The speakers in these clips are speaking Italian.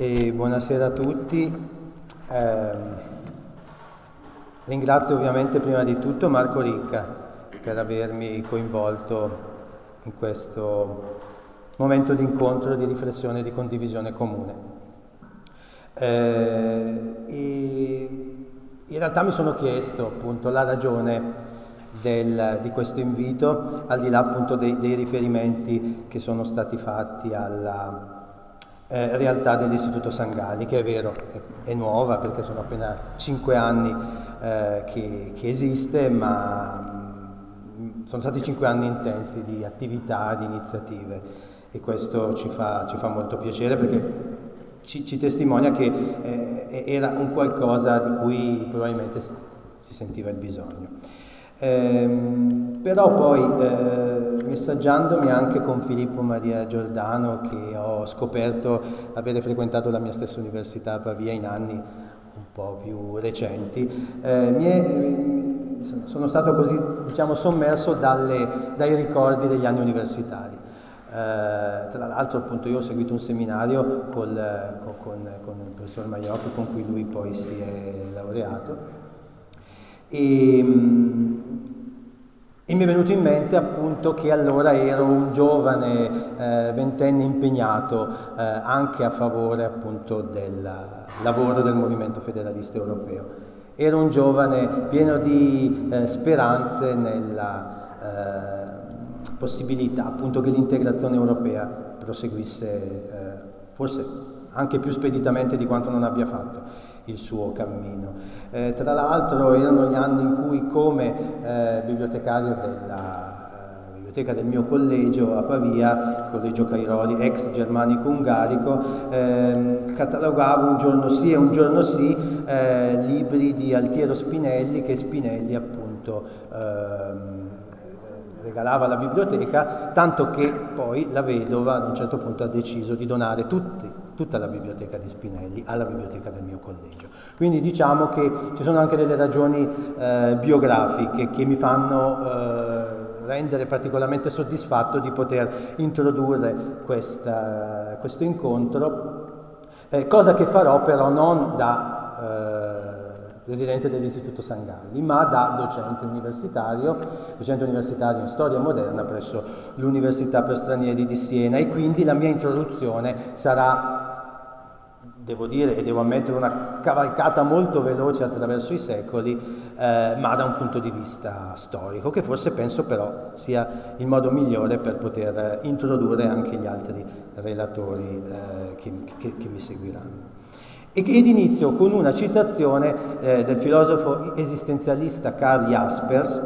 e buonasera a tutti. Eh, ringrazio ovviamente prima di tutto Marco Ricca per avermi coinvolto in questo momento di incontro, di riflessione, di condivisione comune. Eh, in realtà mi sono chiesto appunto la ragione del, di questo invito, al di là appunto dei, dei riferimenti che sono stati fatti alla, eh, realtà dell'Istituto Sangali, che è vero, è, è nuova perché sono appena cinque anni eh, che, che, esiste, ma mh, mm, sono stati cinque anni intensi di attività, di iniziative e questo ci fa, ci fa molto piacere perché ci, ci testimonia che eh, era un qualcosa di cui probabilmente si sentiva il bisogno. Eh, però poi eh, messaggiandomi anche con Filippo Maria Giordano che ho scoperto avere frequentato la mia stessa università a Pavia in anni un po' più recenti, eh, è, sono stato così diciamo, sommerso dalle, dai ricordi degli anni universitari. Eh, tra l'altro appunto io ho seguito un seminario col, con, con, con, il professor Maiocchi con cui lui poi si è laureato e, e mi è venuto in mente appunto che allora ero un giovane eh, ventenne impegnato eh, anche a favore appunto del lavoro del movimento federalista europeo. Ero un giovane pieno di eh, speranze nella eh, possibilità appunto che l'integrazione europea proseguisse eh, forse anche più speditamente di quanto non abbia fatto il suo cammino. Eh, tra l'altro erano gli anni in cui come eh, bibliotecario della eh, biblioteca del mio collegio a Pavia, il collegio Cairoli, ex germanico-ungarico, eh, catalogavo un giorno sì e un giorno sì eh, libri di Altiero Spinelli che Spinelli appunto ehm, regalava alla biblioteca, tanto che poi la vedova ad un certo punto ha deciso di donare tutti, tutta la biblioteca di Spinelli alla biblioteca del mio collegio. Quindi diciamo che ci sono anche delle ragioni eh, biografiche che mi fanno eh, rendere particolarmente soddisfatto di poter introdurre questa, questo incontro, eh, cosa che farò però non da eh, presidente dell'Istituto Sangalli, ma da docente universitario, docente universitario in storia moderna presso l'Università per stranieri di Siena e quindi la mia introduzione sarà, devo dire e devo ammettere, una cavalcata molto veloce attraverso i secoli, eh, ma da un punto di vista storico, che forse penso però sia il modo migliore per poter introdurre anche gli altri relatori eh, che, che, che mi seguiranno. Ed inizio con una citazione eh, del filosofo esistenzialista Karl Jaspers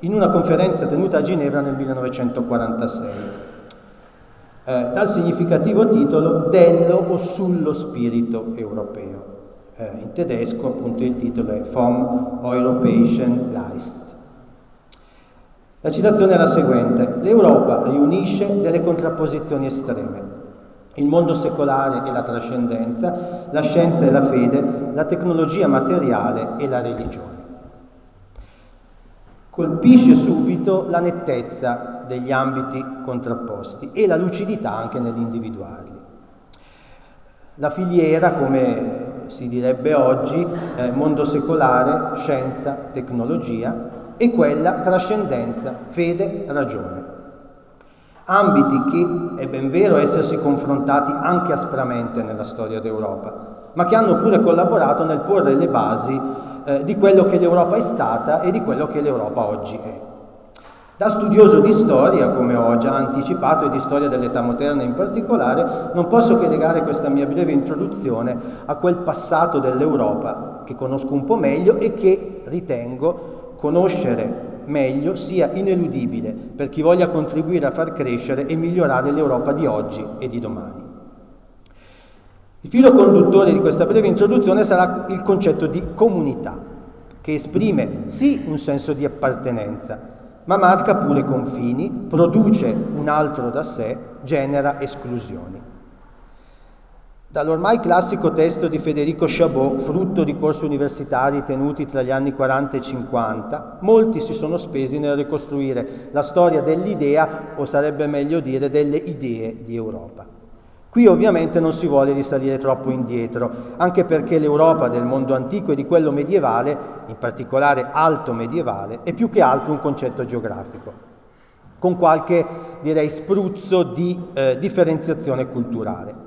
in una conferenza tenuta a Ginevra nel 1946, eh, dal significativo titolo Dello o sullo spirito europeo. Eh, in tedesco appunto il titolo è Vom Europäischen Geist. La citazione è la seguente, l'Europa riunisce delle contrapposizioni estreme il mondo secolare e la trascendenza, la scienza e la fede, la tecnologia materiale e la religione. Colpisce subito la nettezza degli ambiti contrapposti e la lucidità anche nell'individuarli. La filiera, come si direbbe oggi, eh, mondo secolare, scienza, tecnologia, e quella trascendenza, fede, ragione ambiti che è ben vero essersi confrontati anche aspramente nella storia d'Europa, ma che hanno pure collaborato nel porre le basi eh, di quello che l'Europa è stata e di quello che l'Europa oggi è. Da studioso di storia, come ho già anticipato, e di storia dell'età moderna in particolare, non posso che legare questa mia breve introduzione a quel passato dell'Europa che conosco un po' meglio e che ritengo conoscere meglio sia ineludibile per chi voglia contribuire a far crescere e migliorare l'Europa di oggi e di domani. Il filo conduttore di questa breve introduzione sarà il concetto di comunità, che esprime sì un senso di appartenenza, ma marca pure confini, produce un altro da sé, genera esclusioni. Dall'ormai classico testo di Federico Chabot, frutto di corsi universitari tenuti tra gli anni 40 e 50, molti si sono spesi nel ricostruire la storia dell'idea, o sarebbe meglio dire delle idee di Europa. Qui ovviamente non si vuole risalire troppo indietro, anche perché l'Europa del mondo antico e di quello medievale, in particolare alto medievale, è più che altro un concetto geografico, con qualche, direi, spruzzo di eh, differenziazione culturale.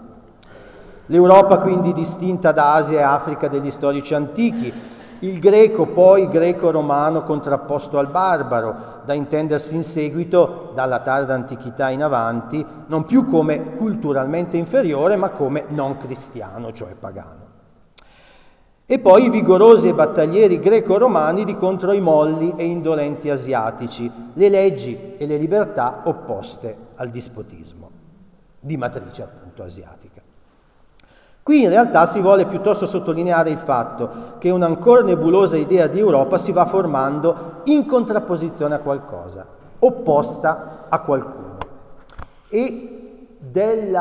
L'Europa quindi distinta da Asia e Africa degli storici antichi, il greco poi greco-romano contrapposto al barbaro, da intendersi in seguito dalla tarda antichità in avanti, non più come culturalmente inferiore, ma come non cristiano, cioè pagano. E poi i vigorosi e battaglieri greco-romani di contro i molli e indolenti asiatici, le leggi e le libertà opposte al dispotismo, di matrice appunto asiatica. Qui in realtà si vuole piuttosto sottolineare il fatto che un'ancora nebulosa idea di Europa si va formando in contrapposizione a qualcosa, opposta a qualcuno. E del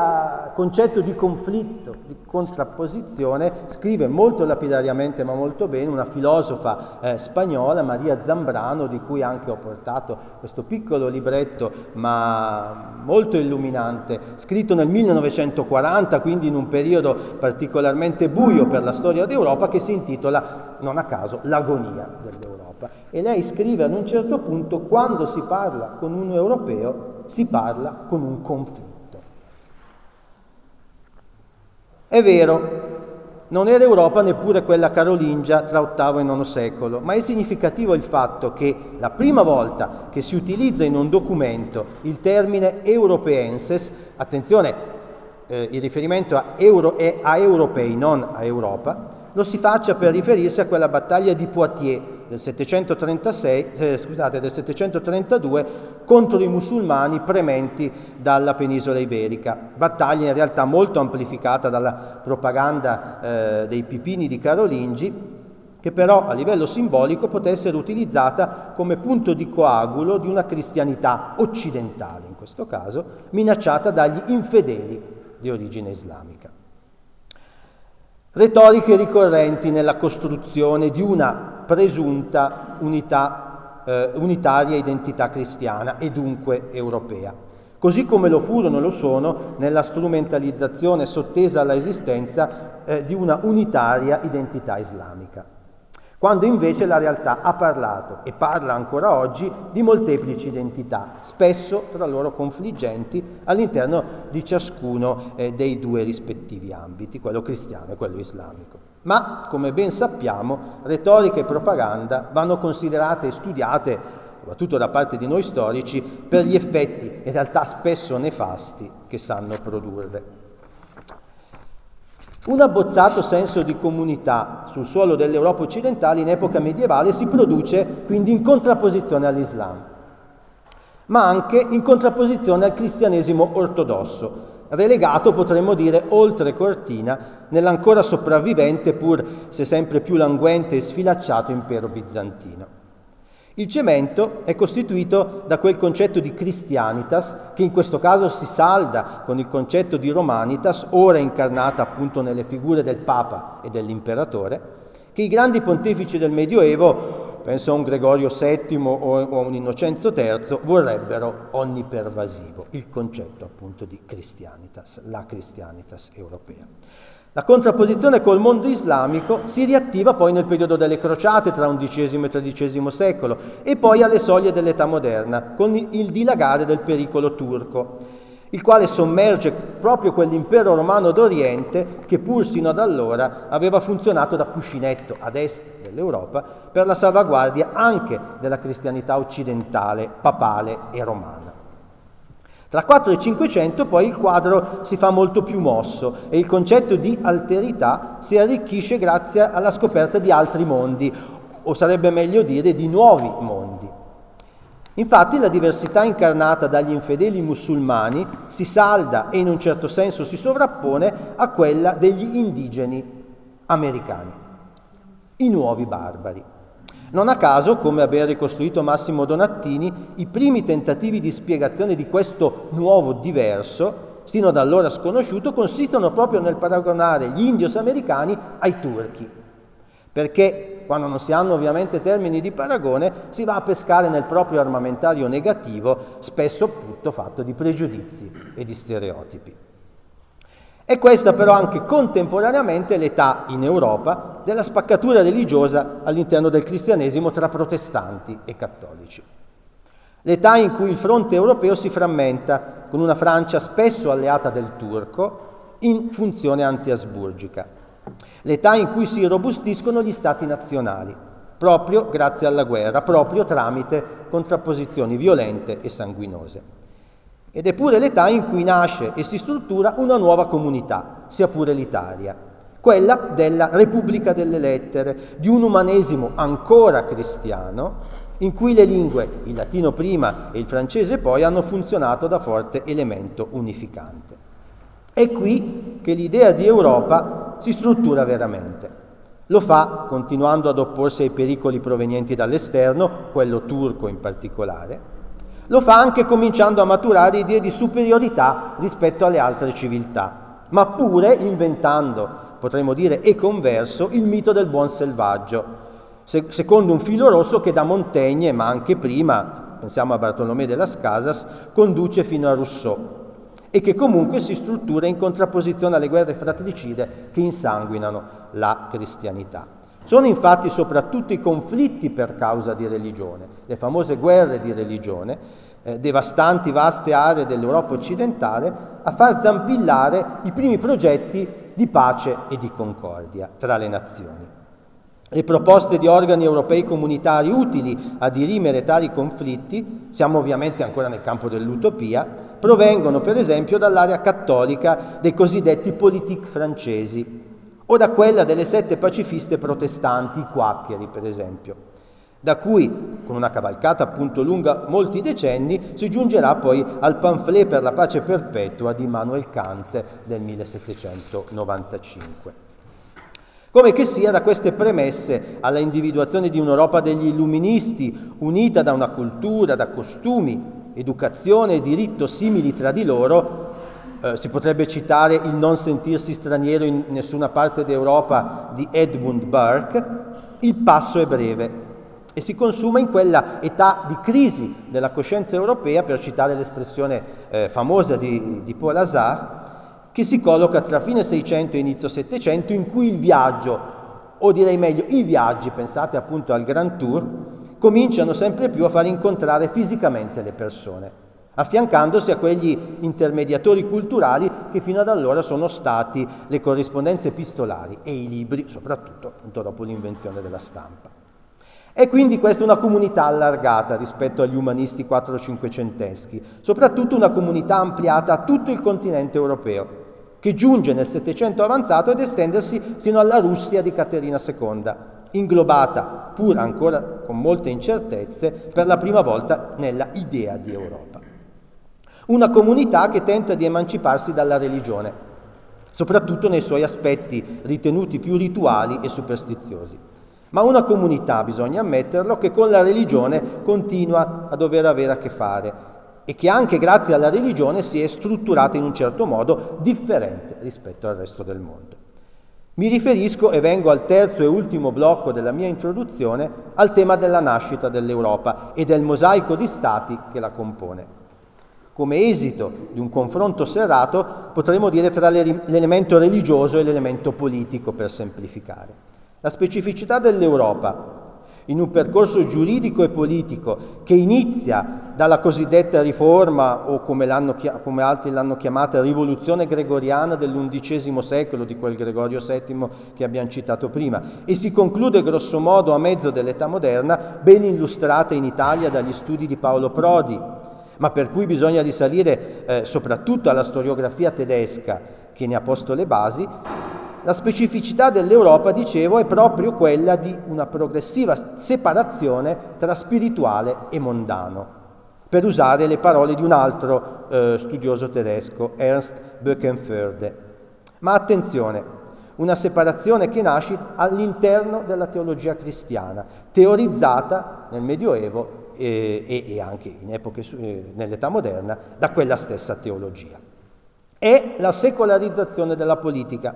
concetto di conflitto, di contrapposizione, scrive molto lapidariamente ma molto bene una filosofa eh, spagnola, Maria Zambrano, di cui anche ho portato questo piccolo libretto ma molto illuminante, scritto nel 1940, quindi in un periodo particolarmente buio per la storia d'Europa, che si intitola, non a caso, L'agonia dell'Europa. E lei scrive ad un certo punto, quando si parla con un europeo, si parla con un conflitto. È vero, non era Europa neppure quella carolingia tra VIII e IX secolo, ma è significativo il fatto che la prima volta che si utilizza in un documento il termine europeenses, attenzione, eh, il riferimento a, euro, a europei, non a Europa, lo si faccia per riferirsi a quella battaglia di Poitiers del 736, eh, scusate, del 732 contro i musulmani prementi dalla penisola iberica. Battaglia in realtà molto amplificata dalla propaganda eh, dei pipini di Carolingi, che però a livello simbolico poté essere utilizzata come punto di coagulo di una cristianità occidentale, in questo caso, minacciata dagli infedeli di origine islamica. Retoriche ricorrenti nella costruzione di una presunta unità eh, unitaria identità cristiana e dunque europea, così come lo furono e lo sono nella strumentalizzazione sottesa all'esistenza eh, di una unitaria identità islamica quando invece la realtà ha parlato e parla ancora oggi di molteplici identità, spesso tra loro confliggenti all'interno di ciascuno eh, dei due rispettivi ambiti, quello cristiano e quello islamico. Ma, come ben sappiamo, retorica e propaganda vanno considerate e studiate, soprattutto da parte di noi storici, per gli effetti, in realtà spesso nefasti, che sanno produrre. Un abbozzato senso di comunità sul suolo dell'Europa occidentale in epoca medievale si produce quindi in contrapposizione all'Islam, ma anche in contrapposizione al cristianesimo ortodosso, relegato potremmo dire oltre cortina nell'ancora sopravvivente, pur se sempre più languente e sfilacciato impero bizantino. Il cemento è costituito da quel concetto di Christianitas, che in questo caso si salda con il concetto di Romanitas, ora incarnata appunto nelle figure del Papa e dell'Imperatore, che i grandi pontefici del Medioevo, penso a un Gregorio VII o a un Innocenzo III, vorrebbero onnipervasivo, il concetto appunto di Christianitas, la Christianitas europea. La contrapposizione col mondo islamico si riattiva poi nel periodo delle crociate tra XI e XIII secolo e poi alle soglie dell'età moderna, con il dilagare del pericolo turco, il quale sommerge proprio quell'impero romano d'Oriente che pur sino ad allora aveva funzionato da cuscinetto ad est dell'Europa per la salvaguardia anche della cristianità occidentale, papale e romana. Tra 4 e 500 poi il quadro si fa molto più mosso e il concetto di alterità si arricchisce grazie alla scoperta di altri mondi, o sarebbe meglio dire di nuovi mondi. Infatti la diversità incarnata dagli infedeli musulmani si salda e in un certo senso si sovrappone a quella degli indigeni americani, i nuovi barbari. Non a caso, come ha ricostruito Massimo Donattini, i primi tentativi di spiegazione di questo nuovo diverso, sino ad allora sconosciuto, consistono proprio nel paragonare gli indios americani ai turchi, perché quando non si hanno ovviamente termini di paragone, si va a pescare nel proprio armamentario negativo, spesso appunto fatto di pregiudizi e di stereotipi. È questa però anche contemporaneamente l'età in Europa della spaccatura religiosa all'interno del cristianesimo tra protestanti e cattolici. L'età in cui il fronte europeo si frammenta con una Francia spesso alleata del turco in funzione anti-asburgica. L'età in cui si robustiscono gli stati nazionali, proprio grazie alla guerra, proprio tramite contrapposizioni violente e sanguinose. Ed è pure l'età in cui nasce e si struttura una nuova comunità, sia pure l'Italia, quella della Repubblica delle Lettere, di un umanesimo ancora cristiano, in cui le lingue, il latino prima e il francese poi, hanno funzionato da forte elemento unificante. È qui che l'idea di Europa si struttura veramente. Lo fa continuando ad opporsi ai pericoli provenienti dall'esterno, quello turco in particolare, lo fa anche cominciando a maturare idee di superiorità rispetto alle altre civiltà, ma pure inventando, potremmo dire, e converso, il mito del buon selvaggio, secondo un filo rosso che da Montaigne, ma anche prima, pensiamo a Bartolomé de las Casas, conduce fino a Rousseau e che comunque si struttura in contrapposizione alle guerre fratricide che insanguinano la cristianità. Sono infatti soprattutto i conflitti per causa di religione, le famose guerre di religione, eh, devastanti vaste aree dell'Europa occidentale, a far zampillare i primi progetti di pace e di concordia tra le nazioni. Le proposte di organi europei comunitari utili a dirimere tali conflitti, siamo ovviamente ancora nel campo dell'utopia, provengono per esempio dall'area cattolica dei cosiddetti politique francesi, o da quella delle sette pacifiste protestanti, i quaccheri per esempio, da cui, con una cavalcata appunto lunga molti decenni, si giungerà poi al pamphlet per la pace perpetua di Immanuel Kant del 1795. Come che sia da queste premesse alla individuazione di un'Europa degli illuministi, unita da una cultura, da costumi, educazione e diritto simili tra di loro, eh, si potrebbe citare il non sentirsi straniero in nessuna parte d'Europa di Edmund Burke, il passo è breve e si consuma in quella età di crisi della coscienza europea, per citare l'espressione eh, famosa di, di Paul Hazard, che si colloca tra fine 600 e inizio 700, in cui il viaggio, o direi meglio i viaggi, pensate appunto al Grand Tour, cominciano sempre più a far incontrare fisicamente le persone affiancandosi a quegli intermediatori culturali che fino ad allora sono stati le corrispondenze epistolari e i libri, soprattutto dopo l'invenzione della stampa. È quindi questa una comunità allargata rispetto agli umanisti 4-500eschi, soprattutto una comunità ampliata a tutto il continente europeo, che giunge nel Settecento avanzato ed estendersi sino alla Russia di Caterina II, inglobata, pur ancora con molte incertezze, per la prima volta nella idea di Europa una comunità che tenta di emanciparsi dalla religione, soprattutto nei suoi aspetti ritenuti più rituali e superstiziosi. Ma una comunità, bisogna ammetterlo, che con la religione continua a dover avere a che fare e che anche grazie alla religione si è strutturata in un certo modo differente rispetto al resto del mondo. Mi riferisco, e vengo al terzo e ultimo blocco della mia introduzione, al tema della nascita dell'Europa e del mosaico di stati che la compone come esito di un confronto serrato, potremmo dire tra l'elemento religioso e l'elemento politico, per semplificare. La specificità dell'Europa in un percorso giuridico e politico che inizia dalla cosiddetta riforma o come, come, altri l'hanno chiamata rivoluzione gregoriana dell'undicesimo secolo, di quel Gregorio VII che abbiamo citato prima, e si conclude grossomodo a mezzo dell'età moderna, ben illustrata in Italia dagli studi di Paolo Prodi, ma per cui bisogna risalire eh, soprattutto alla storiografia tedesca che ne ha posto le basi, la specificità dell'Europa, dicevo, è proprio quella di una progressiva separazione tra spirituale e mondano, per usare le parole di un altro eh, studioso tedesco, Ernst Böckenförde. Ma attenzione, una separazione che nasce all'interno della teologia cristiana, teorizzata nel Medioevo e, e, anche epoche, eh, nell'età moderna da quella stessa teologia. È la secolarizzazione della politica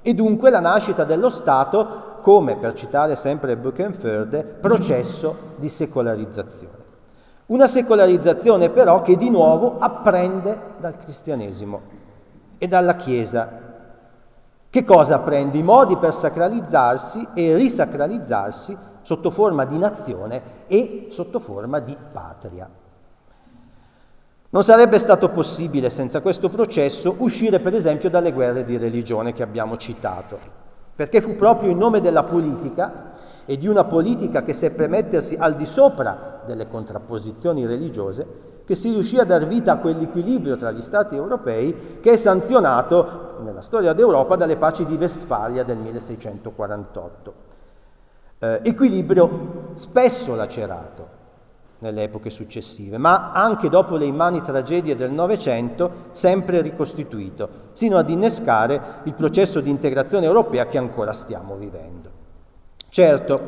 e dunque la nascita dello Stato come, per citare sempre Buchenförde, processo di secolarizzazione. Una secolarizzazione però che di nuovo apprende dal cristianesimo e dalla Chiesa Che cosa prende? I modi per sacralizzarsi e risacralizzarsi sotto forma di nazione e sotto forma di patria. Non sarebbe stato possibile senza questo processo uscire per esempio dalle guerre di religione che abbiamo citato, perché fu proprio in nome della politica e di una politica che seppe mettersi al di sopra delle contrapposizioni religiose che si riuscì a dar vita a quell'equilibrio tra gli Stati europei che è sanzionato nella storia d'Europa dalle paci di Westfalia del 1648. Eh, equilibrio spesso lacerato nelle epoche successive, ma anche dopo le immani tragedie del Novecento sempre ricostituito, sino ad innescare il processo di integrazione europea che ancora stiamo vivendo. Certo,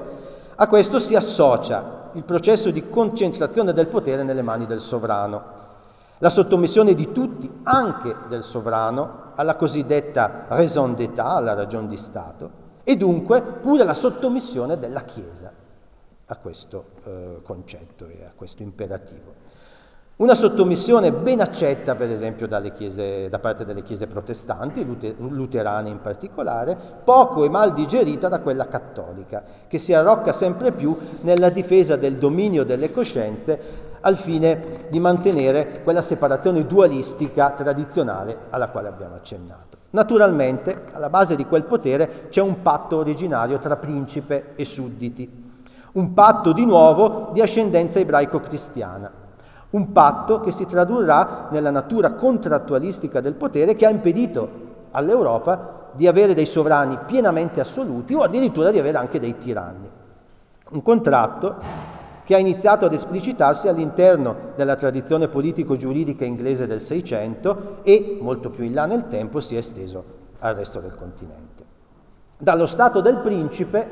a questo si associa il processo di concentrazione del potere nelle mani del sovrano, la sottomissione di tutti, anche del sovrano, alla cosiddetta raison d'État, alla ragion di Stato, e dunque pure la sottomissione della Chiesa a questo eh, concetto e a questo imperativo. Una sottomissione ben accetta, per esempio, chiese, da parte delle chiese protestanti, luterane in particolare, poco e mal digerita da quella cattolica, che si arrocca sempre più nella difesa del dominio delle coscienze al fine di mantenere quella separazione dualistica tradizionale alla quale abbiamo accennato. Naturalmente, alla base di quel potere c'è un patto originario tra principe e sudditi, un patto di nuovo di ascendenza ebraico-cristiana, un patto che si tradurrà nella natura contrattualistica del potere che ha impedito all'Europa di avere dei sovrani pienamente assoluti o addirittura di avere anche dei tiranni. Un contratto che ha iniziato ad esplicitarsi all'interno della tradizione politico-giuridica inglese del Seicento e, molto più in là nel tempo, si è esteso al resto del continente. Dallo Stato del principe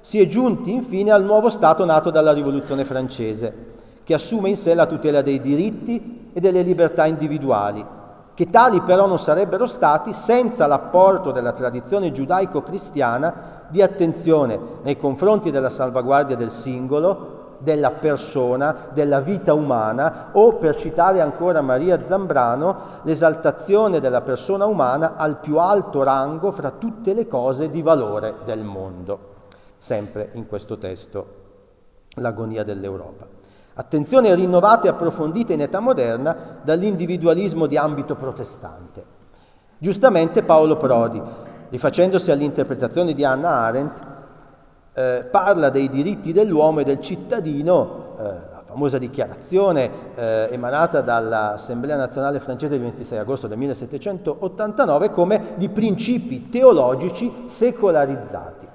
si è giunti infine al nuovo Stato nato dalla Rivoluzione francese, che assume in sé la tutela dei diritti e delle libertà individuali, che tali però non sarebbero stati senza l'apporto della tradizione giudaico-cristiana di attenzione nei confronti della salvaguardia del singolo, della persona, della vita umana o, per citare ancora Maria Zambrano, l'esaltazione della persona umana al più alto rango fra tutte le cose di valore del mondo sempre in questo testo l'agonia dell'Europa. Attenzione rinnovata e approfondita in età moderna dall'individualismo di ambito protestante. Giustamente Paolo Prodi, rifacendosi all'interpretazione di Anna Arendt, eh, parla dei diritti dell'uomo e del cittadino, eh, la famosa dichiarazione eh, emanata dall'Assemblea nazionale francese il 26 agosto del 1789, come di principi teologici secolarizzati.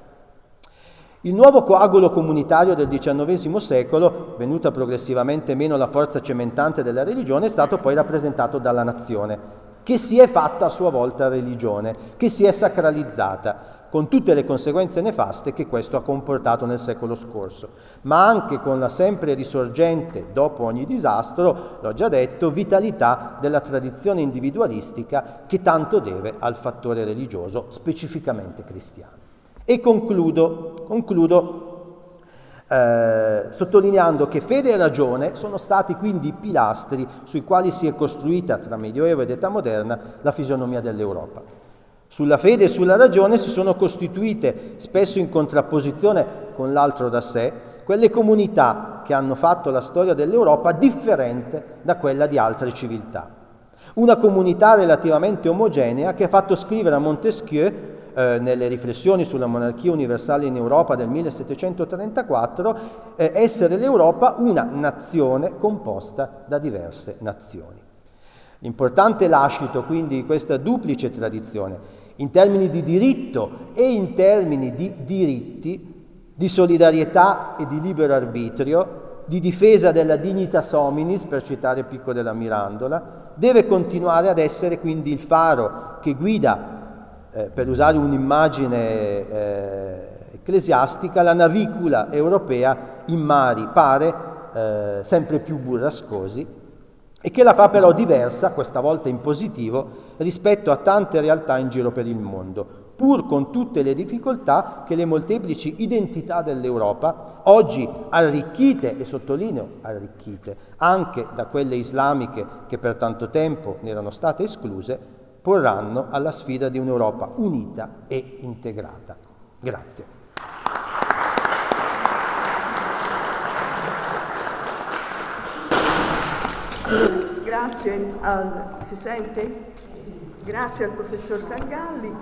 Il nuovo coagulo comunitario del XIX secolo, venuta progressivamente meno la forza cementante della religione, è stato poi rappresentato dalla nazione, che si è fatta a sua volta religione, che si è sacralizzata, con tutte le conseguenze nefaste che questo ha comportato nel secolo scorso, ma anche con la sempre risorgente, dopo ogni disastro, l'ho già detto, vitalità della tradizione individualistica che tanto deve al fattore religioso, specificamente cristiano. E concludo, concludo eh, sottolineando che fede e ragione sono stati quindi i pilastri sui quali si è costruita tra Medioevo ed età moderna la fisionomia dell'Europa. Sulla fede e sulla ragione si sono costituite, spesso in contrapposizione con l'altro da sé, quelle comunità che hanno fatto la storia dell'Europa differente da quella di altre civiltà. Una comunità relativamente omogenea che ha fatto scrivere a Montesquieu eh, nelle riflessioni sulla monarchia universale in Europa del 1734, eh, essere l'Europa una nazione composta da diverse nazioni. L'importante lascito quindi di questa duplice tradizione, in termini di diritto e in termini di diritti, di solidarietà e di libero arbitrio, di difesa della dignitas hominis, per citare Picco della Mirandola, deve continuare ad essere quindi il faro che guida eh, per usare un'immagine eh, ecclesiastica, la navicula europea in mari pare eh, sempre più burrascosi e che la fa però diversa, questa volta in positivo, rispetto a tante realtà in giro per il mondo, pur con tutte le difficoltà che le molteplici identità dell'Europa, oggi arricchite, e sottolineo arricchite, anche da quelle islamiche che per tanto tempo ne erano state escluse, porranno alla sfida di un'Europa unita e integrata. Grazie. Grazie al, si sente? Grazie al professor Sangalli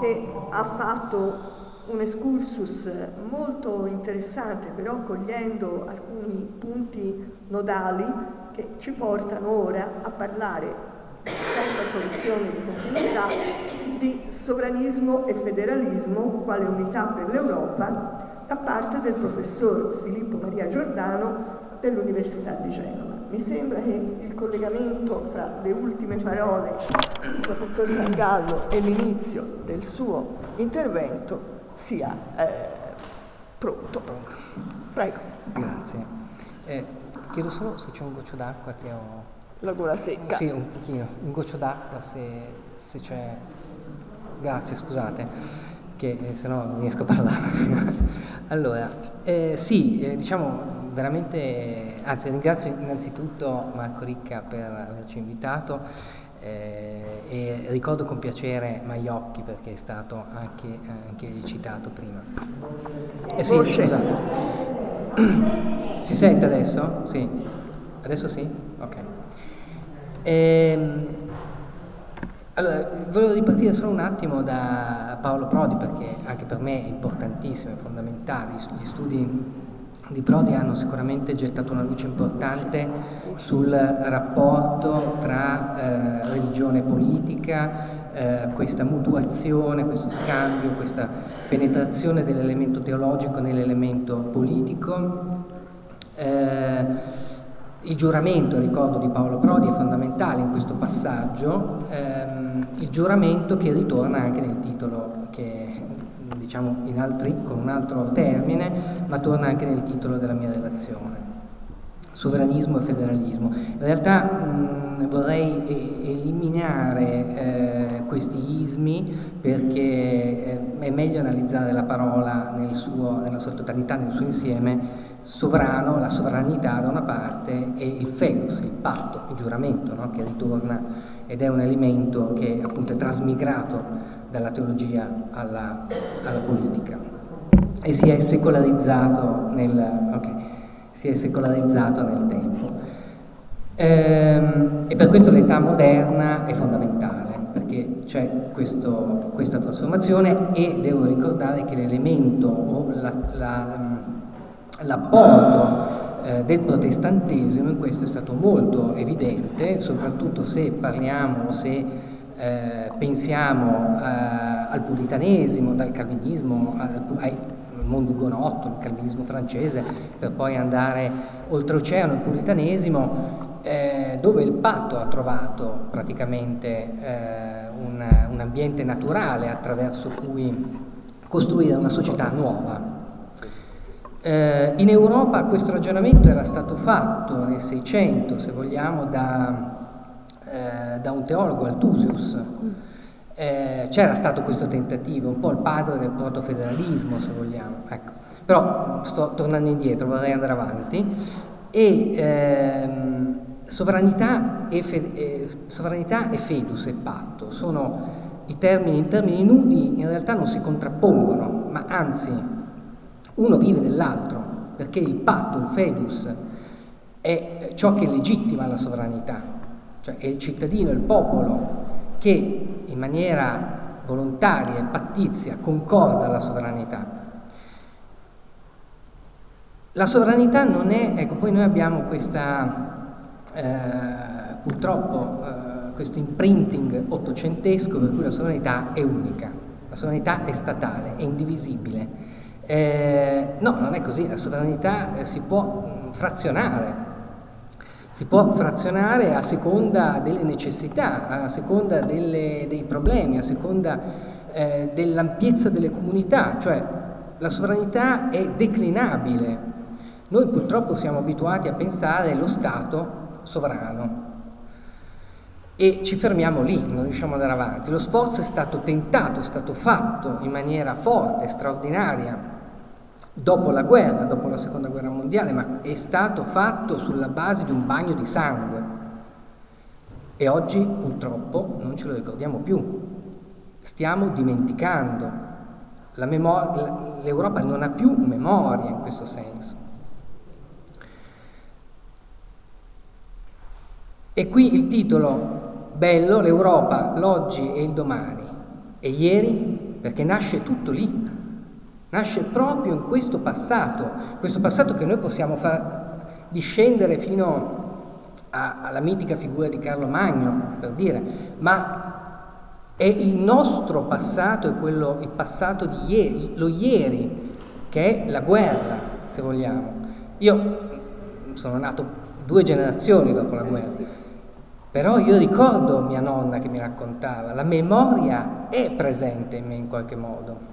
che ha fatto un excursus molto interessante, però cogliendo alcuni punti nodali che ci portano ora a parlare senza soluzione di continuità di sovranismo e federalismo quale unità per l'Europa da parte del professor Filippo Maria Giordano dell'Università di Genova. Mi sembra che il collegamento fra le ultime parole del professor Sangallo e l'inizio del suo intervento sia eh, pronto. Prego. Grazie. Eh, chiedo solo se c'è un goccio d'acqua che ho... La gola secca. Sì, un pochino, un goccio d'acqua se, se c'è... Grazie, scusate, che eh, se no non riesco a parlare. allora, eh, sì, eh, diciamo veramente, anzi ringrazio innanzitutto Marco Ricca per averci invitato eh, e ricordo con piacere Maiocchi perché è stato anche, anche citato prima. Eh sì, scusate. Si sente adesso? Sì. Adesso sì? Ok. Ehm, allora, volevo ripartire solo un attimo da Paolo Prodi perché anche per me è importantissimo, è fondamentale. Gli studi di Prodi hanno sicuramente gettato una luce importante sul rapporto tra eh, religione e politica, eh, questa mutuazione, questo scambio, questa penetrazione dell'elemento teologico nell'elemento politico. Eh, il giuramento, ricordo di Paolo Prodi, è fondamentale in questo passaggio, ehm, il giuramento che ritorna anche nel titolo che diciamo altri, con un altro termine, ma torna anche nel titolo della mia relazione. Sovranismo e federalismo. In realtà mh, vorrei e- eliminare eh, questi ismi perché eh, è meglio analizzare la parola nel suo, nella sua totalità, nel suo insieme, sovrano, la sovranità da una parte e il fedus, il patto, il giuramento no? che ritorna ed è un elemento che appunto è trasmigrato dalla teologia alla, alla politica e si è secolarizzato nel, okay, si è secolarizzato nel tempo. Ehm, e per questo l'età moderna è fondamentale, perché c'è questo, questa trasformazione e devo ricordare che l'elemento o la, la, l'apporto eh, del protestantesimo in questo è stato molto evidente, soprattutto se parliamo se eh, pensiamo eh, al puritanesimo, dal calvinismo al, al mondo ugonotto, il calvinismo francese, per poi andare oltreoceano, il puritanesimo, eh, dove il patto ha trovato praticamente eh, un, un ambiente naturale attraverso cui costruire una società nuova. Eh, in Europa questo ragionamento era stato fatto nel 600, se vogliamo, da, eh, da un teologo, Altusius. Eh, c'era stato questo tentativo, un po' il padre del protofederalismo, se vogliamo. Ecco. Però sto tornando indietro, vorrei andare avanti. E ehm, sovranità, e fe- eh, sovranità e fedus e patto sono i termini, in termini nudi in realtà non si contrappongono, ma anzi uno vive nell'altro, perché il patto, il fedus, è ciò che legittima la sovranità cioè è il cittadino, il popolo che in maniera volontaria e pattizia concorda la sovranità. La sovranità non è, ecco, poi noi abbiamo questa, eh, purtroppo, eh, questo imprinting ottocentesco per cui la sovranità è unica, la sovranità è statale, è indivisibile. Eh, no, non è così, la sovranità eh, si può mh, frazionare, si può frazionare a seconda delle necessità, a seconda delle, dei problemi, a seconda eh, dell'ampiezza delle comunità, cioè la sovranità è declinabile. Noi purtroppo siamo abituati a pensare lo Stato sovrano e ci fermiamo lì, non riusciamo ad andare avanti. Lo sforzo è stato tentato, è stato fatto in maniera forte, straordinaria, dopo la guerra, dopo la seconda guerra mondiale, ma è stato fatto sulla base di un bagno di sangue. E oggi purtroppo non ce lo ricordiamo più, stiamo dimenticando. Memor- L'Europa non ha più memoria in questo senso. E qui il titolo bello, l'Europa, l'oggi e il domani. E ieri, perché nasce tutto lì, nasce proprio in questo passato, questo passato che noi possiamo far discendere fino a, alla mitica figura di Carlo Magno, per dire, ma è il nostro passato, è quello, il passato di ieri, lo ieri, che è la guerra, se vogliamo. Io sono nato due generazioni dopo la guerra, però io ricordo mia nonna che mi raccontava, la memoria è presente in me in qualche modo.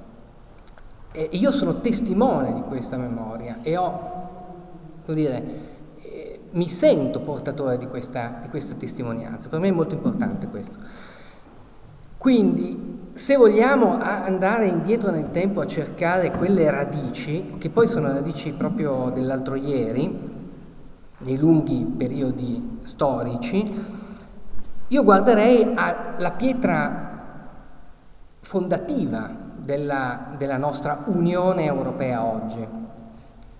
E io sono testimone di questa memoria e ho, come dire, eh, mi sento portatore di questa, di questa testimonianza. Per me è molto importante questo. Quindi, se vogliamo andare indietro nel tempo a cercare quelle radici, che poi sono radici proprio dell'altro ieri, nei lunghi periodi storici, io guarderei alla pietra fondativa della, della, nostra Unione Europea oggi,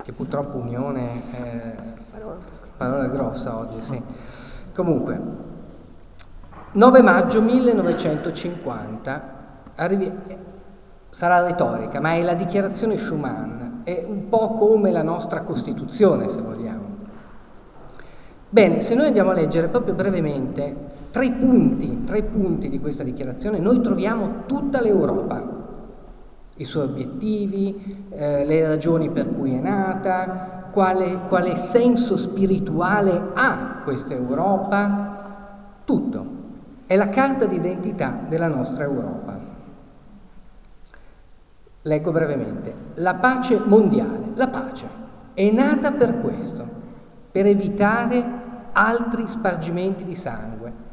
che purtroppo Unione è parola grossa oggi, sì. Comunque, 9 maggio 1950, arrivi, sarà retorica, ma è la dichiarazione Schuman, è un po' come la nostra Costituzione, se vogliamo. Bene, se noi andiamo a leggere proprio brevemente tre punti, tre punti di questa dichiarazione, noi troviamo tutta l'Europa, i suoi obiettivi, eh, le ragioni per cui è nata, quale, quale senso spirituale ha questa Europa, tutto. È la carta d'identità della nostra Europa. Leggo brevemente. La pace mondiale, la pace, è nata per questo, per evitare altri spargimenti di sangue.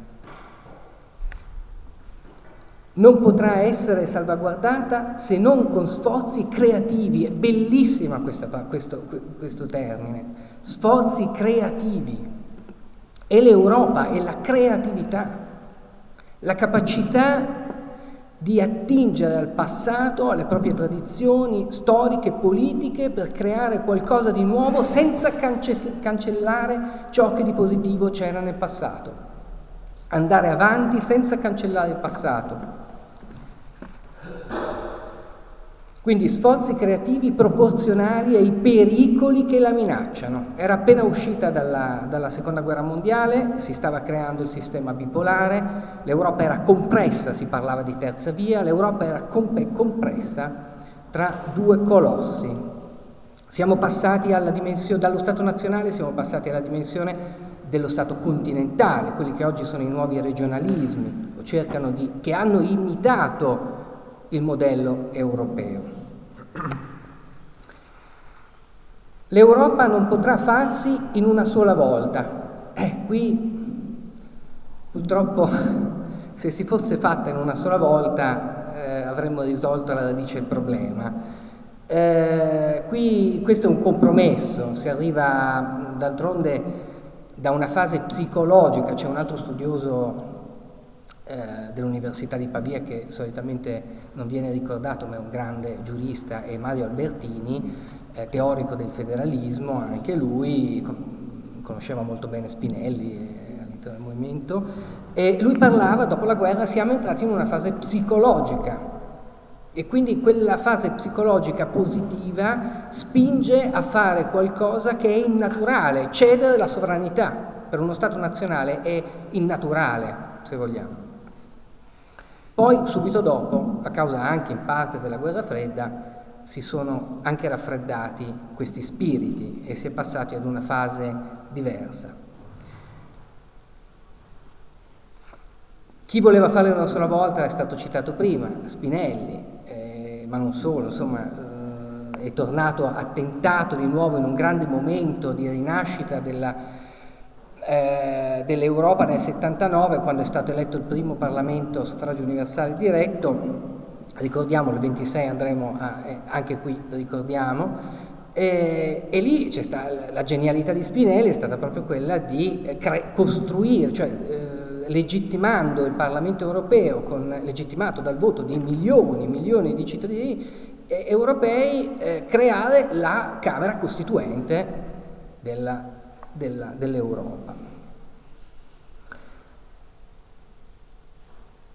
Non potrà essere salvaguardata se non con sforzi creativi. È bellissima questa, questo, questo termine. Sforzi creativi. E l'Europa è la creatività, la capacità di attingere al passato, alle proprie tradizioni storiche, politiche, per creare qualcosa di nuovo senza cance- cancellare ciò che di positivo c'era nel passato. Andare avanti senza cancellare il passato. Quindi sforzi creativi proporzionali ai pericoli che la minacciano. Era appena uscita dalla, dalla, seconda guerra mondiale, si stava creando il sistema bipolare, l'Europa era compressa, si parlava di terza via, l'Europa era comp- compressa tra due colossi. Siamo passati dallo Stato nazionale siamo passati alla dimensione dello Stato continentale, quelli che oggi sono i nuovi regionalismi, che hanno imitato il modello europeo. L'Europa non potrà farsi in una sola volta. Eh, qui purtroppo se si fosse fatta in una sola volta eh, avremmo risolto alla radice il problema. Eh, qui questo è un compromesso, si arriva d'altronde da una fase psicologica, c'è un altro studioso eh, dell'Università di Pavia che solitamente non viene ricordato ma è un grande giurista, è Mario Albertini, eh, teorico del federalismo, anche lui conosceva molto bene Spinelli eh, all'interno del movimento e lui parlava dopo la guerra siamo entrati in una fase psicologica e quindi quella fase psicologica positiva spinge a fare qualcosa che è innaturale, cedere la sovranità per uno Stato nazionale è innaturale, se vogliamo. Poi, subito dopo, a causa anche in parte della guerra fredda, si sono anche raffreddati questi spiriti e si è passati ad una fase diversa. Chi voleva farlo una sola volta è stato citato prima, Spinelli, eh, ma non solo, insomma, eh, è tornato, ha tentato di nuovo in un grande momento di rinascita della, eh, dell'Europa nel 79, quando è stato eletto il primo Parlamento a suffragio universale diretto, ricordiamo il 26 andremo a, eh, anche qui ricordiamo, e, e lì stata la genialità di Spinelli è stata proprio quella di eh, cre- costruire, cioè eh, legittimando il Parlamento europeo, con, legittimato dal voto di milioni e milioni di cittadini eh, europei, eh, creare la Camera Costituente della, della, dell'Europa.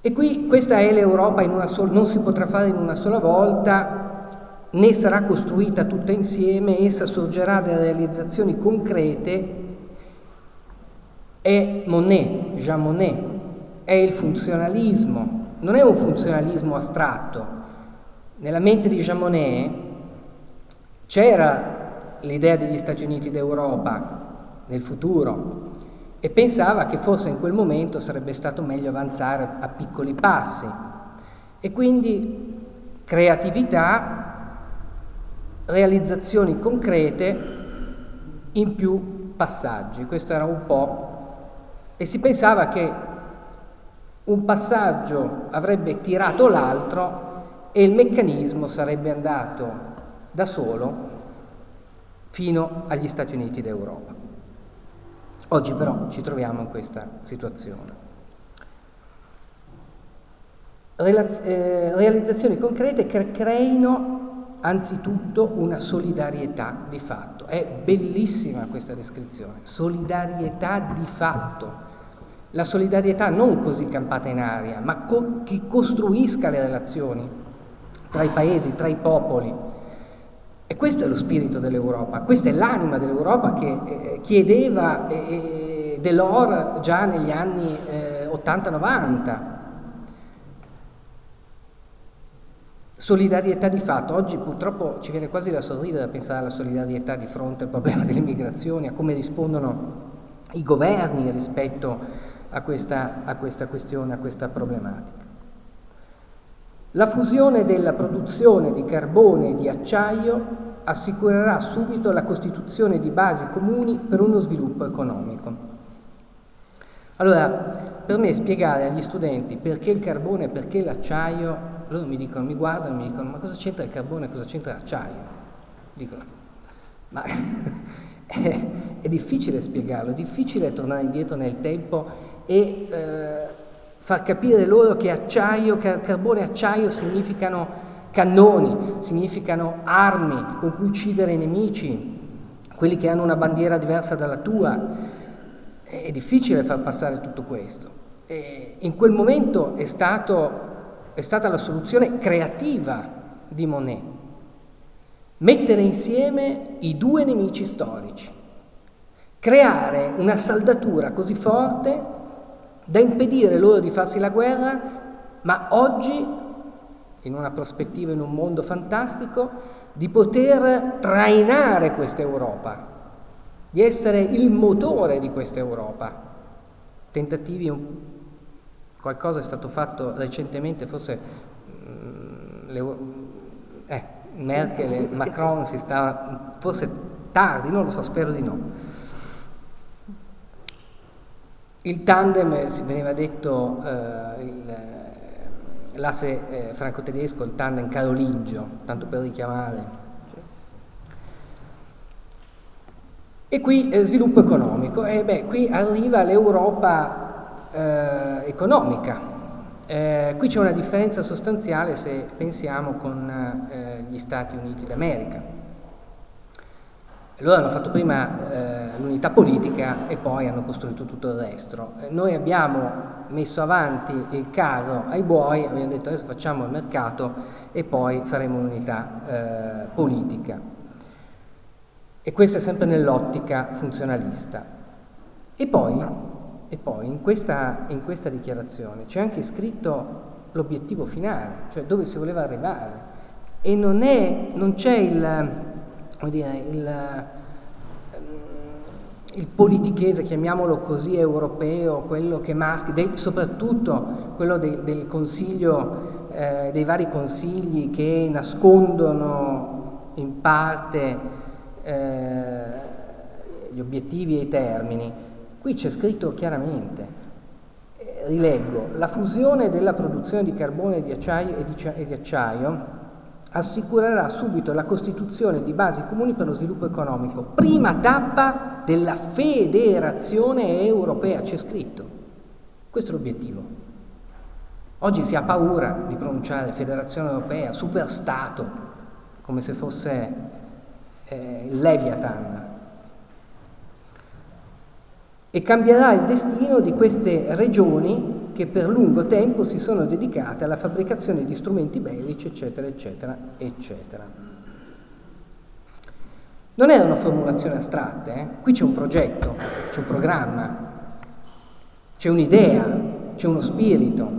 E qui questa è l'Europa, sola, non si potrà fare in una sola volta, né sarà costruita tutta insieme, essa sorgerà da realizzazioni concrete. È Monet, Jean Monnet, è il funzionalismo, non è un funzionalismo astratto. Nella mente di Jean Monnet c'era l'idea degli Stati Uniti d'Europa nel futuro, e pensava che forse in quel momento sarebbe stato meglio avanzare a piccoli passi. E quindi creatività, realizzazioni concrete in più passaggi. Questo era un po'. E si pensava che un passaggio avrebbe tirato l'altro e il meccanismo sarebbe andato da solo fino agli Stati Uniti d'Europa. Oggi però ci troviamo in questa situazione. Relaz- eh, realizzazioni concrete che creino anzitutto una solidarietà di fatto. È bellissima questa descrizione, solidarietà di fatto. La solidarietà non così campata in aria, ma co- che costruisca le relazioni tra i paesi, tra i popoli, e questo è lo spirito dell'Europa, questa è l'anima dell'Europa che eh, chiedeva eh, Delors già negli anni eh, 80-90. Solidarietà di fatto, oggi purtroppo ci viene quasi da sorridere a pensare alla solidarietà di fronte al problema delle migrazioni, a come rispondono i governi rispetto a questa, a questa questione, a questa problematica. La fusione della produzione di carbone e di acciaio assicurerà subito la costituzione di basi comuni per uno sviluppo economico. Allora, per me spiegare agli studenti perché il carbone e perché l'acciaio, loro mi dicono, mi guardano e mi dicono, ma cosa c'entra il carbone e cosa c'entra l'acciaio? Dico, ma è, è, difficile spiegarlo, è difficile tornare indietro nel tempo e eh, far capire loro che acciaio, carbone e acciaio significano cannoni, significano armi con cui uccidere i nemici, quelli che hanno una bandiera diversa dalla tua. È difficile far passare tutto questo. E in quel momento è, stato, è stata la soluzione creativa di Monet. Mettere insieme i due nemici storici, creare una saldatura così forte da impedire loro di farsi la guerra, ma oggi, in una prospettiva, in un mondo fantastico, di poter trainare questa Europa, di essere il motore di questa Europa. Tentativi, qualcosa è stato fatto recentemente, forse mm, eh, Merkel e Macron si stava, forse tardi, non lo so, spero di no il tandem, si veniva detto, eh, eh, l'asse eh, franco-tedesco, il tandem carolingio, tanto per richiamare. E qui eh, sviluppo economico, e beh, qui arriva l'Europa eh, economica. Eh, qui c'è una differenza sostanziale se pensiamo con eh, gli Stati Uniti d'America. Loro hanno fatto prima eh, l'unità politica e poi hanno costruito tutto il resto. Eh, noi abbiamo messo avanti il carro ai buoi, abbiamo detto adesso facciamo il mercato e poi faremo l'unità eh, politica. E questo è sempre nell'ottica funzionalista. E poi, e poi in, questa, in questa dichiarazione c'è anche scritto l'obiettivo finale, cioè dove si voleva arrivare. E non, è, non c'è il dire, il, ehm, il, politichese, chiamiamolo così, europeo, quello che maschi, dei, soprattutto quello de, del consiglio, eh, dei vari consigli che nascondono in parte eh, gli obiettivi e i termini. Qui c'è scritto chiaramente, eh, rileggo, la fusione della produzione di carbone e di acciaio, e di, e di acciaio assicurerà subito la costituzione di basi comuni per lo sviluppo economico, prima tappa della federazione europea, c'è scritto. Questo è l'obiettivo. Oggi si ha paura di pronunciare Federazione Europea, superstato, come se fosse eh, il Leviathan. E cambierà il destino di queste regioni che per lungo tempo si sono dedicate alla fabbricazione di strumenti bellici, eccetera, eccetera, eccetera. Non erano formulazioni astratte, eh? qui c'è un progetto, c'è un programma, c'è un'idea, c'è uno spirito,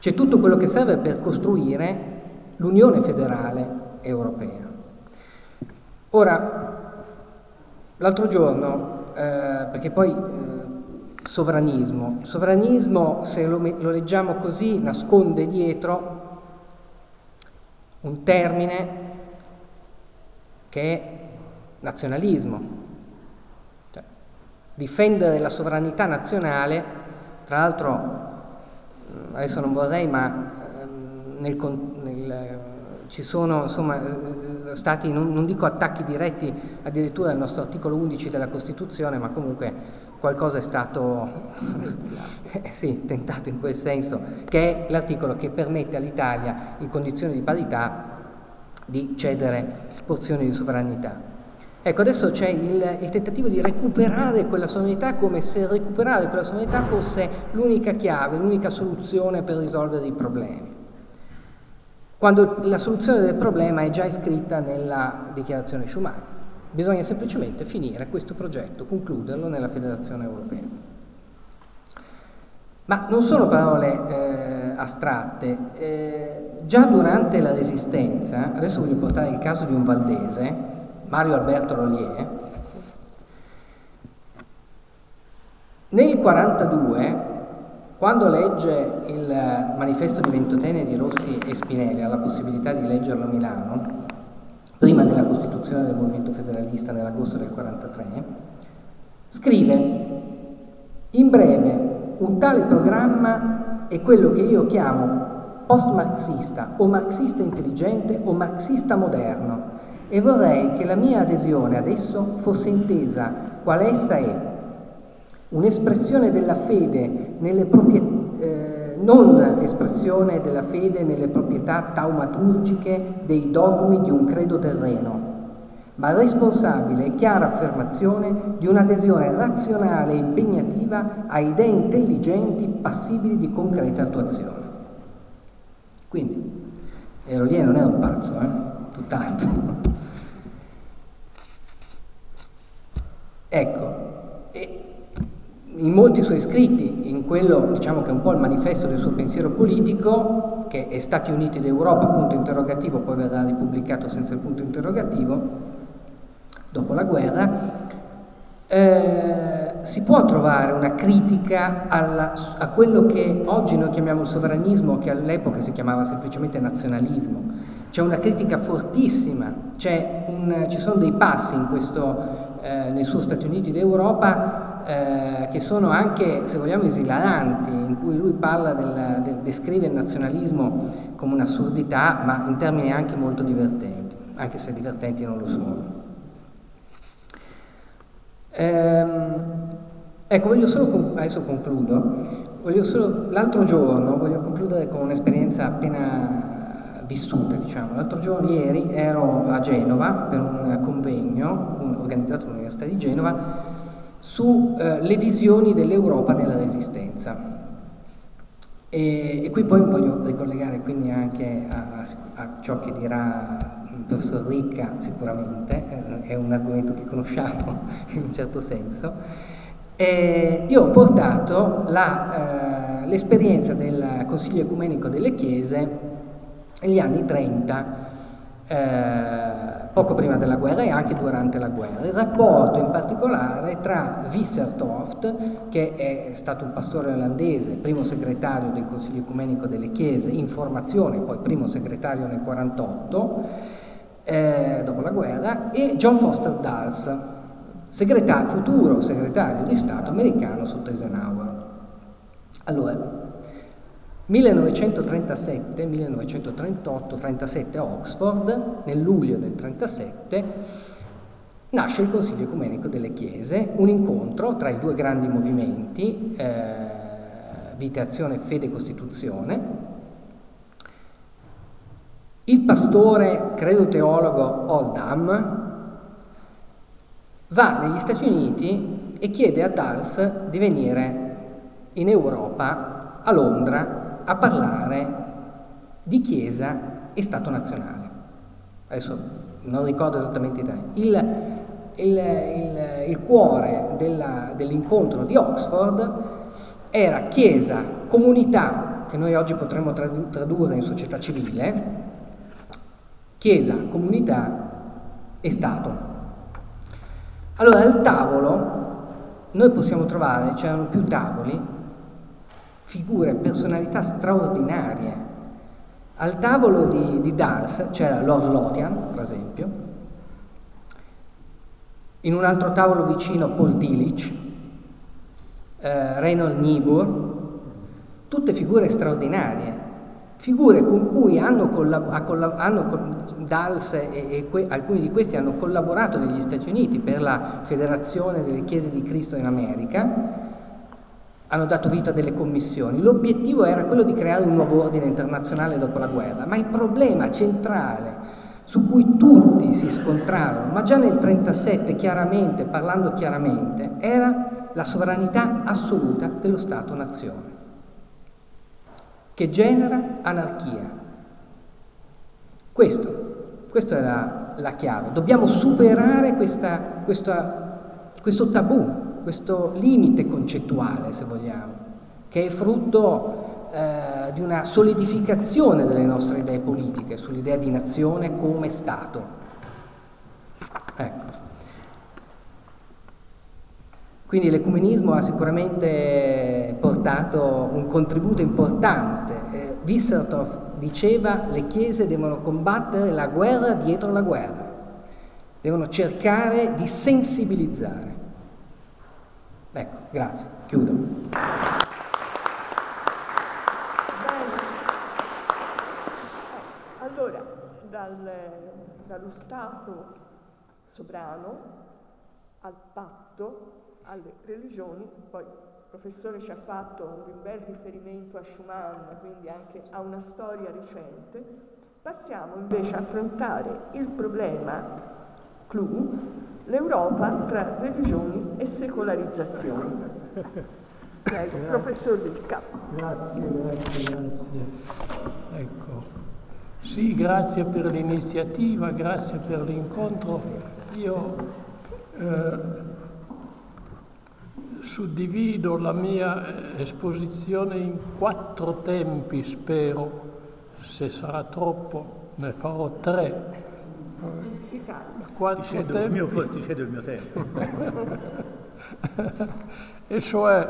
c'è tutto quello che serve per costruire l'Unione federale europea. Ora, l'altro giorno, eh, perché poi eh, sovranismo. Sovranismo, se lo, lo leggiamo così, nasconde dietro un termine che è nazionalismo. Cioè, difendere la sovranità nazionale, tra l'altro, mm, adesso non vorrei, ma ehm, nel, nel, ci sono insomma, eh, stati, non, non dico attacchi diretti addirittura al nostro articolo 11 della Costituzione, ma comunque qualcosa è stato sì, tentato in quel senso, che è l'articolo che permette all'Italia, in condizioni di parità, di cedere porzioni di sovranità. Ecco, adesso c'è il, il, tentativo di recuperare quella sovranità come se recuperare quella sovranità fosse l'unica chiave, l'unica soluzione per risolvere i problemi. Quando la soluzione del problema è già iscritta nella dichiarazione Schumann. Bisogna semplicemente finire questo progetto, concluderlo nella Federazione Europea. Ma non sono parole eh, astratte. Eh, già durante la Resistenza, adesso voglio portare il caso di un valdese, Mario Alberto Rollier, nel 1942, quando legge il manifesto di Ventotene di Rossi e Spinelli, ha la possibilità di leggerlo a Milano, prima della costituzione del movimento federalista nell'agosto del 1943, scrive in breve un tale programma è quello che io chiamo post-marxista o marxista intelligente o marxista moderno e vorrei che la mia adesione ad esso fosse intesa qual essa è, un'espressione della fede nelle proprie eh, non espressione della fede nelle proprietà taumaturgiche dei dogmi di un credo terreno, ma responsabile e chiara affermazione di un'adesione razionale e impegnativa a idee intelligenti passibili di concreta attuazione. Quindi, Erolier non è un pazzo, eh? tutt'altro. ecco, in molti suoi scritti, in quello diciamo che è un po' il manifesto del suo pensiero politico, che è Stati Uniti d'Europa, punto interrogativo, poi verrà ripubblicato senza il punto interrogativo, dopo la guerra, eh, si può trovare una critica alla, a quello che oggi noi chiamiamo sovranismo, che all'epoca si chiamava semplicemente nazionalismo. C'è una critica fortissima, un, ci sono dei passi questo, eh, nei suoi Stati Uniti d'Europa eh, che sono anche, se vogliamo, esilaranti, in cui lui parla del, del, descrive il nazionalismo come un'assurdità, ma in termini anche molto divertenti, anche se divertenti non lo sono. Ehm, ecco, voglio solo, adesso concludo, solo, l'altro giorno, voglio concludere con un'esperienza appena vissuta, diciamo. L'altro giorno, ieri, ero a Genova per un convegno organizzato all'Università di Genova sulle eh, visioni dell'Europa nella resistenza. E, e, qui poi voglio ricollegare quindi anche a, a ciò che dirà il professor Ricca sicuramente, eh, è un argomento che conosciamo in un certo senso. E io ho portato la, eh, l'esperienza del Consiglio Ecumenico delle Chiese negli anni 30 eh, poco prima della guerra e anche durante la guerra. Il rapporto in particolare tra Wissertoft, che è stato un pastore olandese, primo segretario del Consiglio Ecumenico delle Chiese, in formazione, poi primo segretario nel 1948, eh, dopo la guerra, e John Foster Dulles, segretario, futuro segretario di Stato americano sotto Eisenhower. Allora, 1937, 1938, 37 a Oxford, nel luglio del 37, nasce il Consiglio Ecumenico delle Chiese, un incontro tra i due grandi movimenti, eh, Vita Azione, Fede e Costituzione. Il pastore, credo teologo Oldham, va negli Stati Uniti e chiede a Dals di venire in Europa, a Londra, a parlare di Chiesa e Stato nazionale. Adesso non ricordo esattamente i tempi. Il, il, il, il cuore della, dell'incontro di Oxford era Chiesa, comunità, che noi oggi potremmo tradurre in società civile, Chiesa, comunità e Stato. Allora al tavolo noi possiamo trovare, c'erano più tavoli, figure, personalità straordinarie. Al tavolo di, di Dals c'era Lord Lothian, per esempio, in un altro tavolo vicino Paul Tillich, eh, Reynold Niebuhr, tutte figure straordinarie, figure con cui hanno, collab- hanno Dals e, e que- alcuni di questi hanno collaborato negli Stati Uniti per la Federazione delle Chiese di Cristo in America, hanno dato vita a delle commissioni. L'obiettivo era quello di creare un nuovo ordine internazionale dopo la guerra, ma il problema centrale su cui tutti si scontrarono, ma già nel 1937 chiaramente, parlando chiaramente, era la sovranità assoluta dello Stato-nazione, che genera anarchia. Questo, questa è la, la, chiave. Dobbiamo superare questa, questa, questo tabù, questo limite concettuale, se vogliamo, che è frutto eh, di una solidificazione delle nostre idee politiche sull'idea di nazione come Stato. Ecco. Quindi l'ecumenismo ha sicuramente portato un contributo importante. Eh, Wissertorf diceva le chiese devono combattere la guerra dietro la guerra, devono cercare di sensibilizzare. Ecco, grazie, chiudo. dal, dallo Stato sovrano al patto, alle religioni, poi il professore ci ha fatto un bel riferimento a Schumann, quindi anche a una storia recente, passiamo invece a affrontare il problema clou, l'Europa tra religioni e secolarizzazione. Prego, professor Del Capo. Grazie, grazie, grazie. Ecco. Sì, grazie per l'iniziativa, grazie per l'incontro. Io eh, suddivido la mia eh, esposizione in quattro tempi, spero. Se sarà troppo ne farò tre. Si calma. Quattro ti cedo, tempi. Il mio, ti cedo il mio tempo. e cioè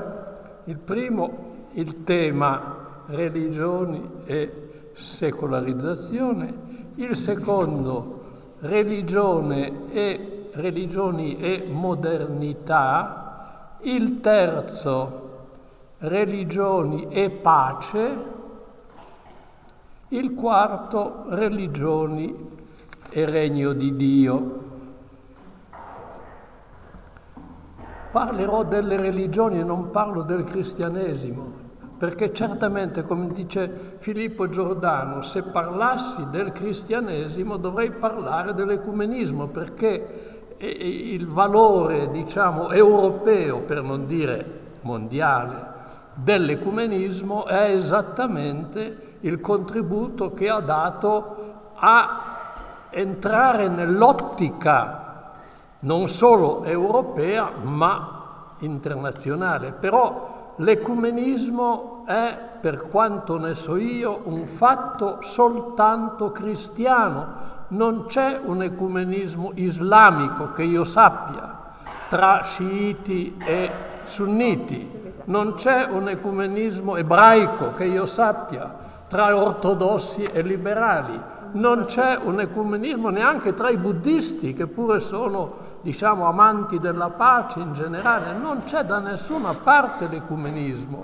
il primo, il tema religioni e secolarizzazione, il secondo religione e, religioni e modernità, il terzo religioni e pace, il quarto religioni e regno di Dio. Parlerò delle religioni e non parlo del cristianesimo perché certamente, come dice Filippo Giordano, se parlassi del cristianesimo dovrei parlare dell'ecumenismo, perché il valore, diciamo, europeo, per non dire mondiale, dell'ecumenismo è esattamente il contributo che ha dato a entrare nell'ottica non solo europea, ma internazionale. Però l'ecumenismo è, per quanto ne so io, un fatto soltanto cristiano. Non c'è un ecumenismo islamico che io sappia tra sciiti e sunniti. Non c'è un ecumenismo ebraico che io sappia tra ortodossi e liberali. Non c'è un ecumenismo neanche tra i buddisti, che pure sono diciamo, amanti della pace in generale, non c'è da nessuna parte l'ecumenismo.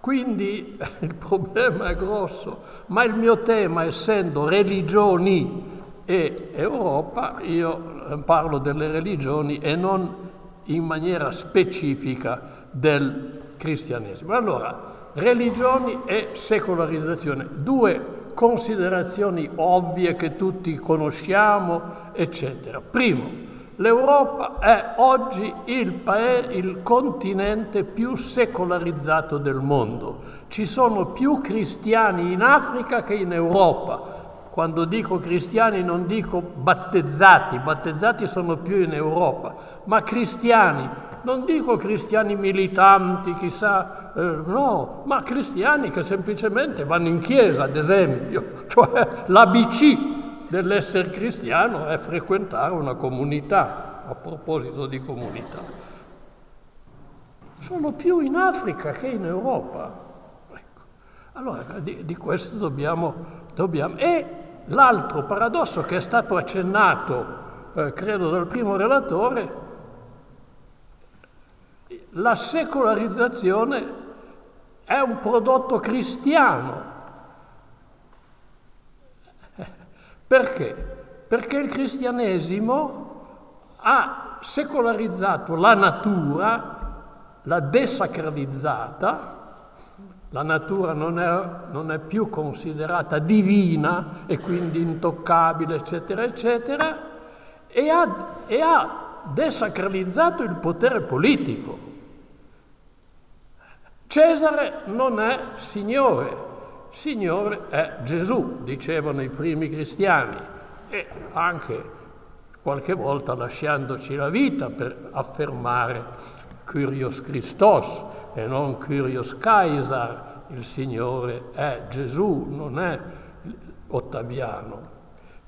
Quindi il problema è grosso, ma il mio tema, essendo religioni e Europa, io parlo delle religioni e non in maniera specifica del cristianesimo. Allora, religioni e secolarizzazione, due considerazioni ovvie che tutti conosciamo, eccetera. Primo, l'Europa è oggi il, paese, il continente più secolarizzato del mondo. Ci sono più cristiani in Africa che in Europa. Quando dico cristiani non dico battezzati, battezzati sono più in Europa, ma cristiani non dico cristiani militanti, chissà, eh, no, ma cristiani che semplicemente vanno in chiesa, ad esempio, cioè l'ABC dell'essere cristiano è frequentare una comunità, a proposito di comunità. Sono più in Africa che in Europa. Ecco. Allora, di, di questo dobbiamo, dobbiamo... E l'altro paradosso che è stato accennato, eh, credo, dal primo relatore, la secolarizzazione è un prodotto cristiano. Perché? Perché il cristianesimo ha secolarizzato la natura, l'ha desacralizzata, la natura non è, non è, più considerata divina e quindi intoccabile, eccetera, eccetera, e ha, e ha desacralizzato il potere politico. Cesare non è Signore, Signore è Gesù, dicevano i primi cristiani, e anche qualche volta lasciandoci la vita per affermare Kyrios Christos e non Kyrios Caesar, il Signore è Gesù, non è Ottaviano.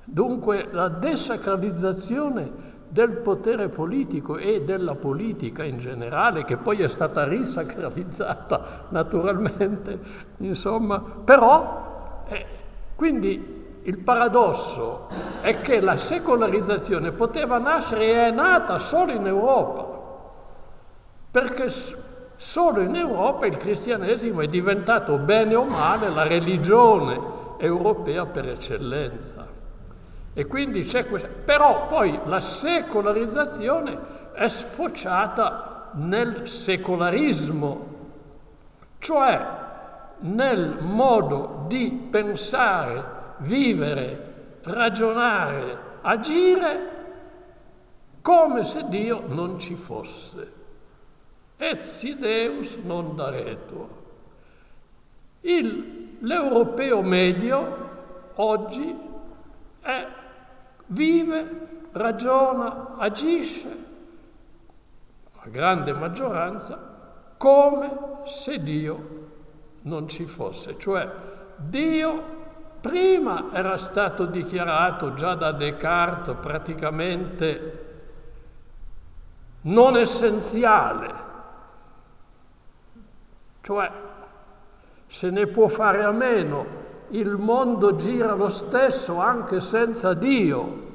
Dunque la desacralizzazione del potere politico e della politica in generale, che poi è stata risacralizzata naturalmente, insomma, però, eh, quindi il paradosso è che la secolarizzazione poteva nascere e è nata solo in Europa, perché solo in Europa il cristianesimo è diventato bene o male la religione europea per eccellenza. E quindi c'è questa... Però poi la secolarizzazione è sfociata nel secolarismo, cioè nel modo di pensare, vivere, ragionare, agire come se Dio non ci fosse. Et si Deus non daretur. L'europeo medio oggi è vive, ragiona, agisce, la grande maggioranza, come se Dio non ci fosse. Cioè Dio prima era stato dichiarato già da Descartes praticamente non essenziale, cioè se ne può fare a meno il mondo gira lo stesso anche senza Dio.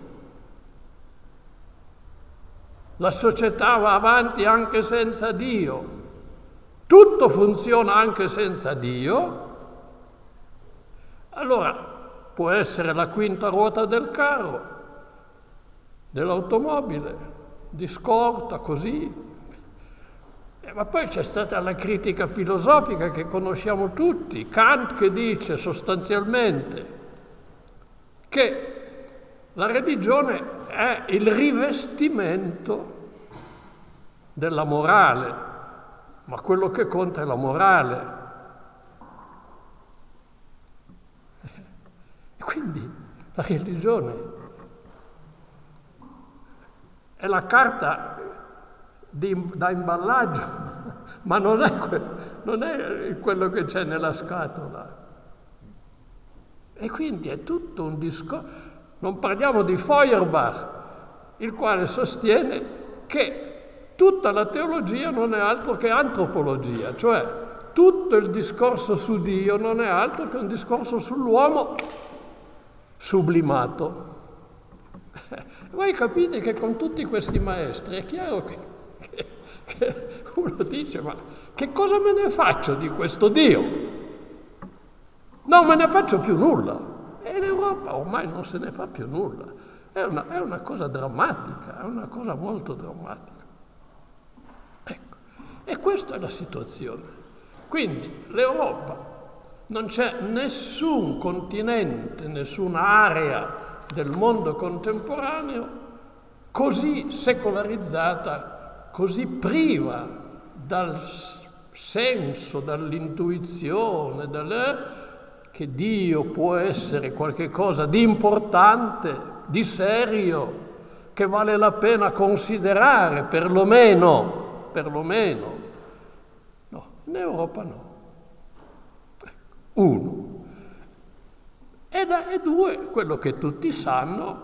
La società va avanti anche senza Dio. Tutto funziona anche senza Dio. Allora può essere la quinta ruota del carro, dell'automobile, di scorta, così, ma poi c'è stata la critica filosofica che conosciamo tutti, Kant che dice sostanzialmente che la religione è il rivestimento della morale, ma quello che conta è la morale. E quindi la religione è la carta di, da imballaggio, ma non è, que, non è quello che c'è nella scatola. E quindi è tutto un discorso. Non parliamo di Feuerbach, il quale sostiene che tutta la teologia non è altro che antropologia, cioè tutto il discorso su Dio non è altro che un discorso sull'uomo sublimato. Voi capite che con tutti questi maestri è chiaro che che uno dice, ma che cosa me ne faccio di questo Dio? Non me ne faccio più nulla. E l'Europa ormai non se ne fa più nulla. È una, è una cosa drammatica, è una cosa molto drammatica. Ecco. E questa è la situazione. Quindi l'Europa non c'è nessun continente, nessuna area del mondo contemporaneo così secolarizzata, così priva dal senso, dall'intuizione, dalle, che Dio può essere qualcosa di importante, di serio, che vale la pena considerare, perlomeno, perlomeno. No, in Europa no. Uno. E, da, e due, quello che tutti sanno,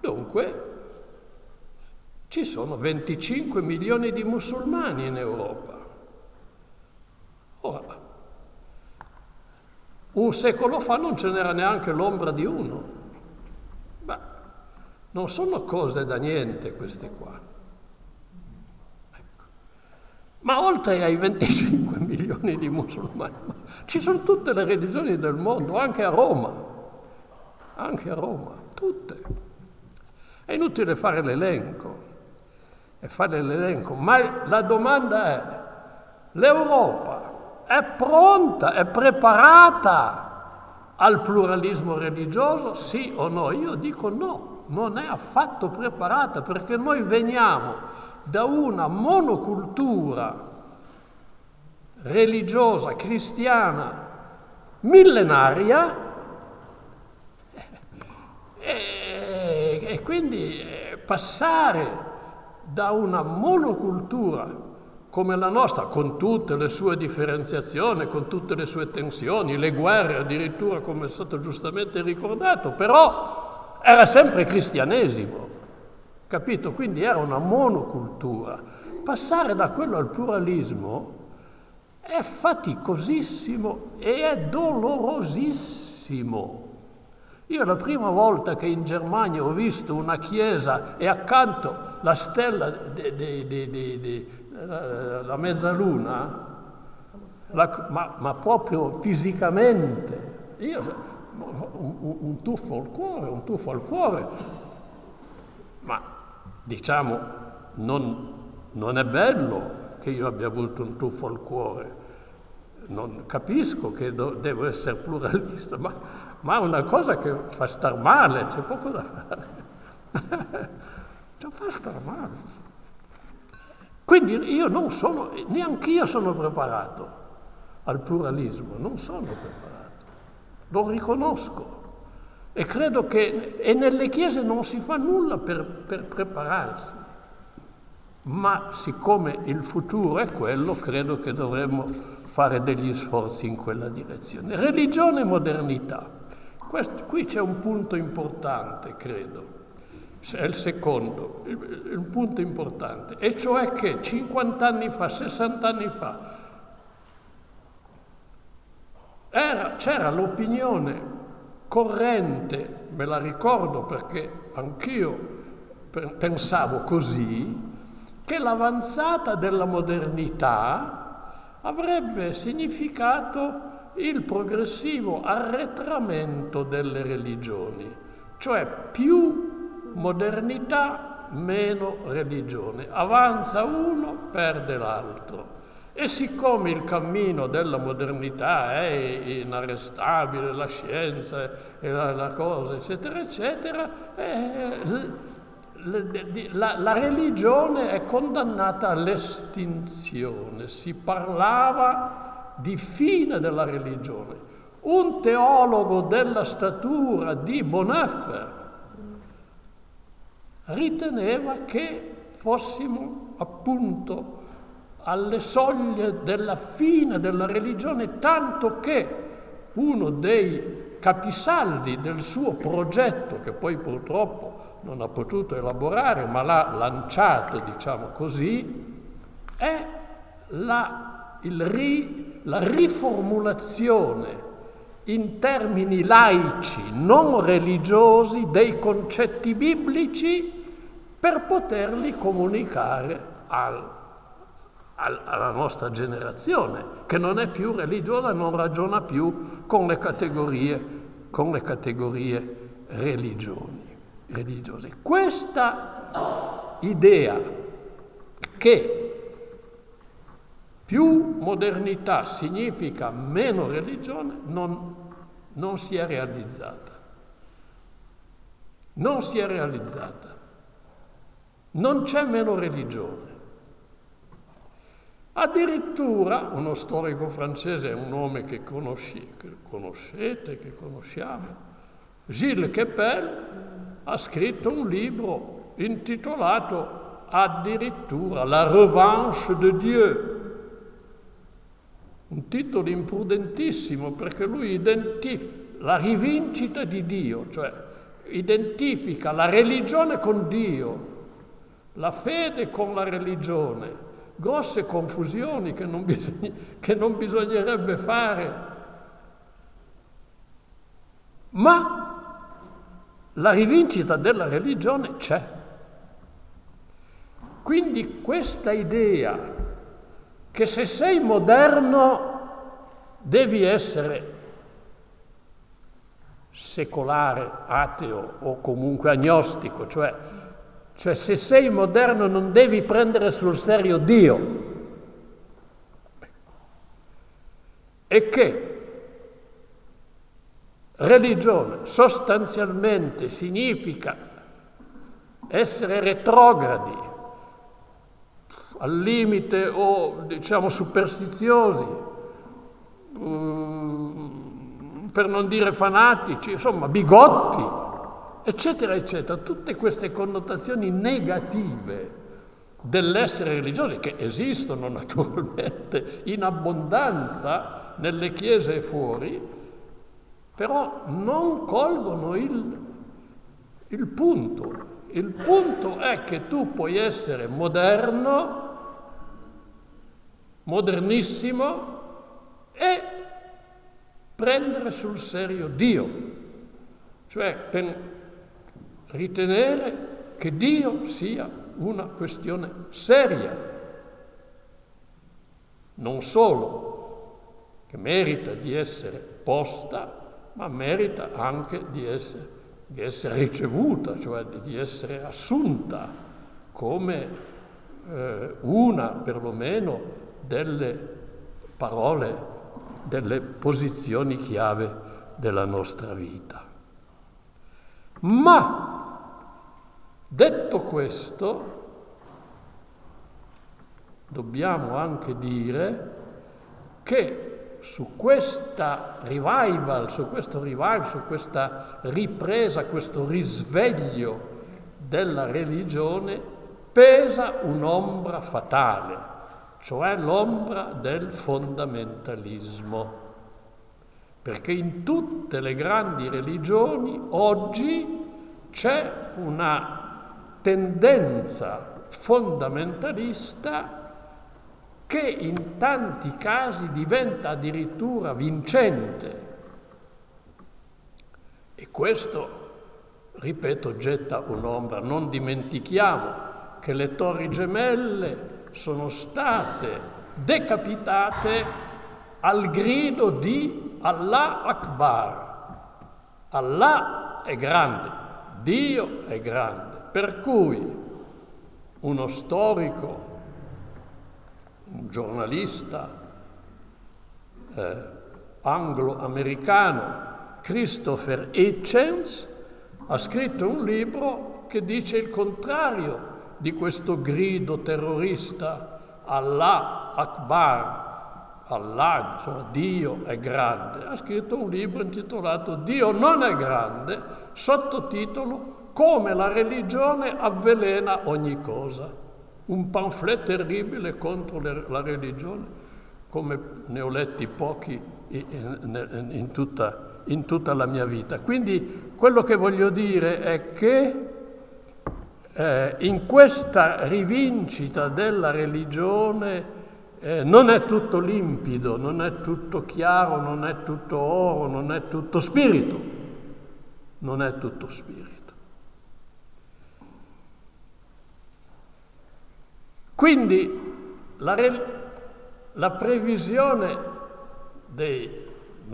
dunque, ci sono 25 milioni di musulmani in Europa. Ora, un secolo fa non ce n'era neanche l'ombra di uno. Beh, non sono cose da niente queste qua. Ma oltre ai 25 milioni di musulmani, ci sono tutte le religioni del mondo, anche a Roma, anche a Roma, tutte. È inutile fare l'elenco, è fare l'elenco, ma la domanda è, l'Europa è pronta, è preparata al pluralismo religioso, sì o no? Io dico no, non è affatto preparata perché noi veniamo da una monocultura religiosa cristiana millenaria e, e quindi eh, passare da una monocultura come la nostra, con tutte le sue differenziazioni, con tutte le sue tensioni, le guerre addirittura, come è stato giustamente ricordato, però era sempre cristianesimo. Capito? Quindi era una monocultura. Passare da quello al pluralismo è faticosissimo e è dolorosissimo. Io la prima volta che in Germania ho visto una chiesa e accanto la stella della mezzaluna, la, ma, ma, proprio fisicamente, io un, un tuffo al cuore, un tuffo al cuore, ma diciamo, non, non è bello che io abbia avuto un tuffo al cuore, non capisco che do, devo essere pluralista, ma, ma, è una cosa che fa star male, c'è poco da fare. cioè, fa star male. Quindi io non sono, neanche io sono preparato al pluralismo, non sono preparato, lo riconosco. E credo che e nelle chiese non si fa nulla per, per prepararsi, ma siccome il futuro è quello, credo che dovremmo fare degli sforzi in quella direzione. Religione e modernità. Questo, qui c'è un punto importante, credo, è il secondo, il, punto importante, e cioè che 50 anni fa, 60 anni fa, era, c'era l'opinione corrente, me la ricordo perché anch'io pensavo così, che l'avanzata della modernità avrebbe significato il progressivo arretramento delle religioni, cioè più modernità, meno religione. Avanza uno, perde l'altro. E siccome il cammino della modernità è inarrestabile, la scienza e la, la cosa, eccetera, eccetera, eh, la, la, religione è condannata all'estinzione. Si parlava di fine della religione. Un teologo della statura di Bonhoeffer riteneva che fossimo appunto alle soglie della fine della religione, tanto che uno dei capisaldi del suo progetto, che poi purtroppo non ha potuto elaborare, ma l'ha lanciato, diciamo così, è la, ri, la riformulazione in termini laici, non religiosi, dei concetti biblici per poterli comunicare al alla nostra generazione, che non è più religiosa, non ragiona più con le categorie con le categorie religiose. Questa idea che più modernità significa meno religione non, non si è realizzata. Non si è realizzata. Non c'è meno religione. Addirittura uno storico francese, un nome che, conosci, che conoscete, che conosciamo, Gilles Kepel, ha scritto un libro intitolato addirittura La revanche de Dieu, un titolo imprudentissimo perché lui identifica la rivincita di Dio, cioè identifica la religione con Dio, la fede con la religione, grosse confusioni che non, bisogna, che non bisognerebbe fare. Ma la rivincita della religione c'è. Quindi questa idea che se sei moderno devi essere secolare, ateo o comunque agnostico, cioè cioè se sei moderno non devi prendere sul serio Dio. E che religione sostanzialmente significa essere retrogradi, al limite o diciamo superstiziosi, mm, per non dire fanatici, insomma bigotti, eccetera, eccetera, tutte queste connotazioni negative dell'essere religiosi, che esistono naturalmente in abbondanza nelle chiese e fuori, però non colgono il, il punto. Il punto è che tu puoi essere moderno, modernissimo e prendere sul serio Dio. Cioè, ritenere che Dio sia una questione seria, non solo che merita di essere posta, ma merita anche di essere, di essere ricevuta, cioè di essere assunta come eh, una perlomeno delle parole, delle posizioni chiave della nostra vita. Ma Detto questo, dobbiamo anche dire che su questa revival, su questo revival, su questa ripresa, questo risveglio della religione pesa un'ombra fatale, cioè l'ombra del fondamentalismo. Perché in tutte le grandi religioni oggi c'è una tendenza fondamentalista che in tanti casi diventa addirittura vincente. E questo, ripeto, getta un'ombra. Non dimentichiamo che le torri gemelle sono state decapitate al grido di Allah Akbar. Allah è grande, Dio è grande. Per cui uno storico, un giornalista eh, anglo-americano, Christopher Hitchens, ha scritto un libro che dice il contrario di questo grido terrorista Allah Akbar, Allah, insomma Dio è grande. Ha scritto un libro intitolato Dio non è grande, sottotitolo come la religione avvelena ogni cosa. Un pamphlet terribile contro la religione, come ne ho letti pochi in tutta, in tutta la mia vita. Quindi quello che voglio dire è che eh, in questa rivincita della religione eh, non è tutto limpido, non è tutto chiaro, non è tutto oro, non è tutto spirito, non è tutto spirito. Quindi la, la previsione dei,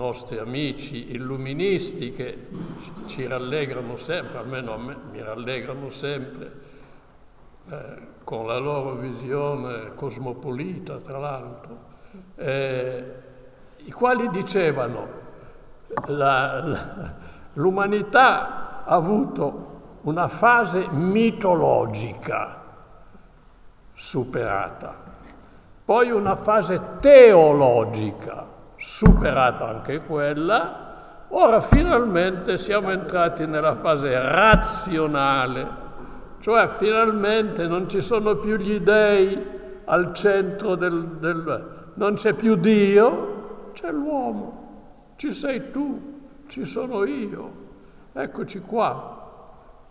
nostri amici illuministi che ci rallegrano sempre, almeno a me mi rallegrano sempre, eh, con la loro visione cosmopolita, tra l'altro, eh, i quali dicevano la, la, l'umanità ha avuto una fase mitologica superata, poi una fase teologica superata anche quella, ora finalmente siamo entrati nella fase razionale, cioè finalmente non ci sono più gli dei al centro del, del non c'è più Dio, c'è l'uomo, ci sei tu, ci sono io, eccoci qua.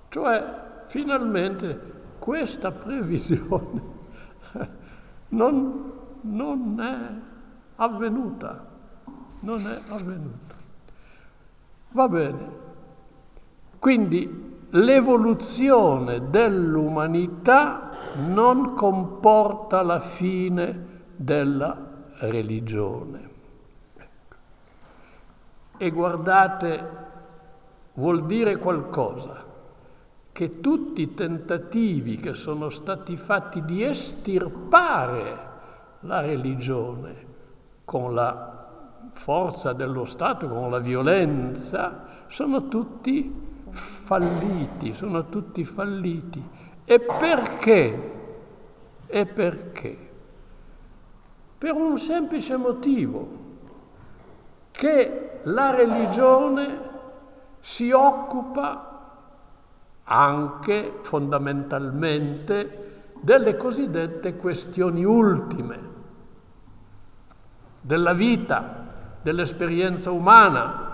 Cioè finalmente questa previsione non, non è avvenuta non è avvenuta. Va bene. Quindi l'evoluzione dell'umanità non comporta la fine della religione. E guardate, vuol dire qualcosa, che tutti i tentativi che sono stati fatti di estirpare la religione con la forza dello Stato, con la violenza, sono tutti falliti, sono tutti falliti. E perché? E perché? Per un semplice motivo, che la religione si occupa anche fondamentalmente delle cosiddette questioni ultime della vita, dell'esperienza umana,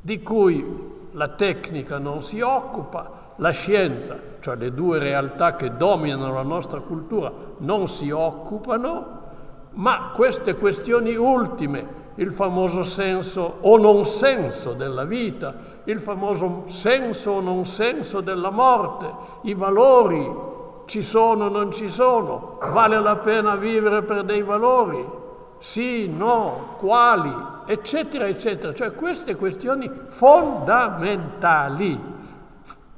di cui la tecnica non si occupa, la scienza, cioè le due realtà che dominano la nostra cultura, non si occupano, ma queste questioni ultime, il famoso senso o non senso della vita, il famoso senso o non senso della morte, i valori, ci sono o non ci sono, vale la pena vivere per dei valori, sì, no, quali, eccetera, eccetera. Cioè queste questioni fondamentali,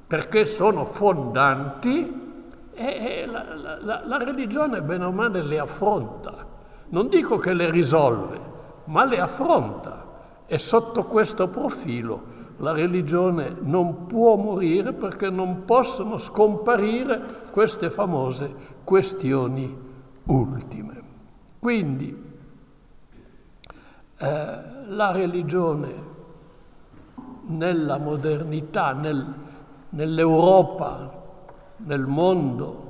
perché sono fondanti, e la, la, la religione bene o male le affronta. Non dico che le risolve, ma le affronta. E sotto questo profilo la religione non può morire perché non possono scomparire queste famose questioni ultime. Quindi eh, la religione nella modernità, nel, nell'Europa, nel mondo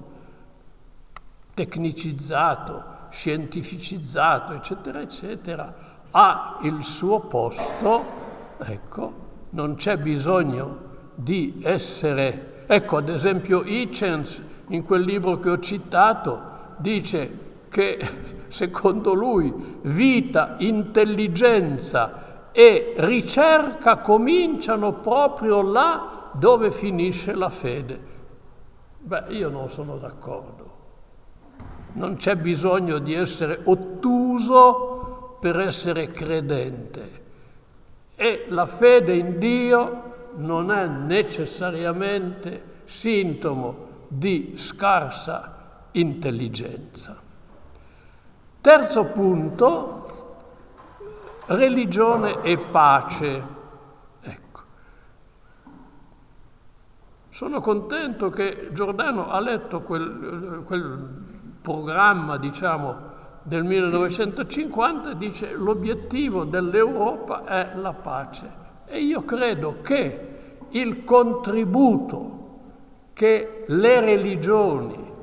tecnicizzato, scientificizzato, eccetera, eccetera, ha il suo posto, ecco, non c'è bisogno di essere, ecco ad esempio Hitchens in quel libro che ho citato dice che secondo lui, vita, intelligenza e ricerca cominciano proprio là dove finisce la fede. Beh, io non sono d'accordo. Non c'è bisogno di essere ottuso per essere credente. E la fede in Dio non è necessariamente sintomo di scarsa intelligenza. Terzo punto, religione e pace. Ecco. Sono contento che Giordano ha letto quel, quel programma, diciamo, del 1950 e dice l'obiettivo dell'Europa è la pace. E io credo che il contributo che le religioni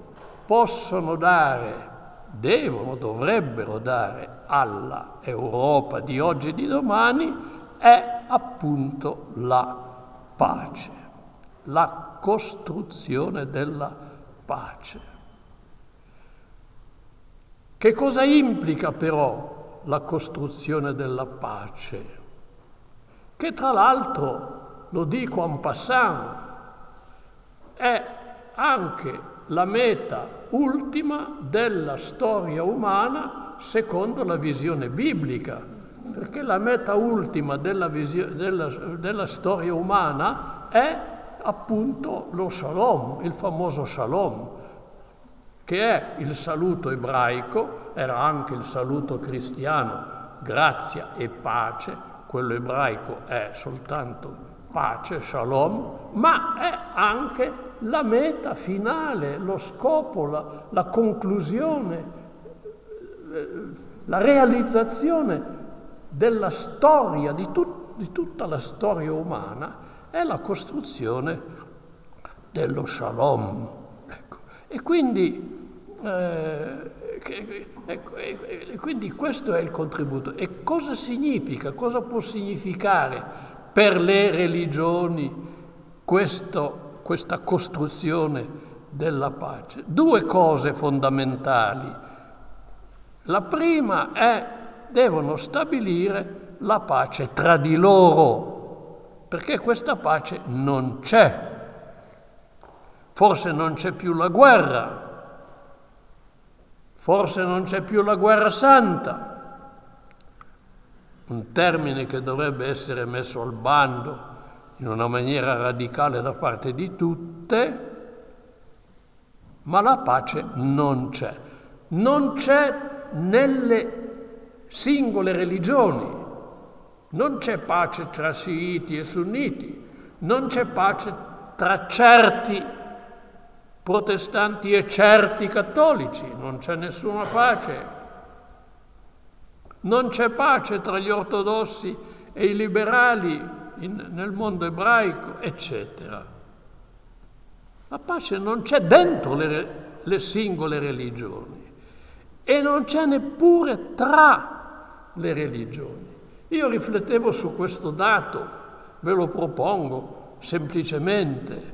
possono dare devono, dovrebbero dare alla Europa di oggi e di domani è appunto la pace, la costruzione della pace. Che cosa implica però la costruzione della pace? Che tra l'altro, lo dico en passant, è anche la meta ultima della storia umana secondo la visione biblica, perché la meta ultima della, visio- della, della storia umana è appunto lo shalom, il famoso shalom, che è il saluto ebraico, era anche il saluto cristiano, grazia e pace, quello ebraico è soltanto pace, shalom, ma è anche la meta finale, lo scopo, la, la conclusione, la realizzazione della storia, di, tut, di tutta la storia umana, è la costruzione dello shalom. Ecco. E quindi, eh, ecco, e quindi questo è il contributo. E cosa significa, cosa può significare per le religioni questo, questa costruzione della pace? Due cose fondamentali. La prima è devono stabilire la pace tra di loro, perché questa pace non c'è. Forse non c'è più la guerra, forse non c'è più la guerra santa, un termine che dovrebbe essere messo al bando in una maniera radicale da parte di tutte, ma la pace non c'è. Non c'è nelle singole religioni. Non c'è pace tra sciiti e sunniti, non c'è pace tra certi protestanti e certi cattolici, non c'è nessuna pace. Non c'è pace tra gli ortodossi e i liberali in, nel mondo ebraico, eccetera. La pace non c'è dentro le, le singole religioni e non c'è neppure tra le religioni. Io riflettevo su questo dato, ve lo propongo semplicemente.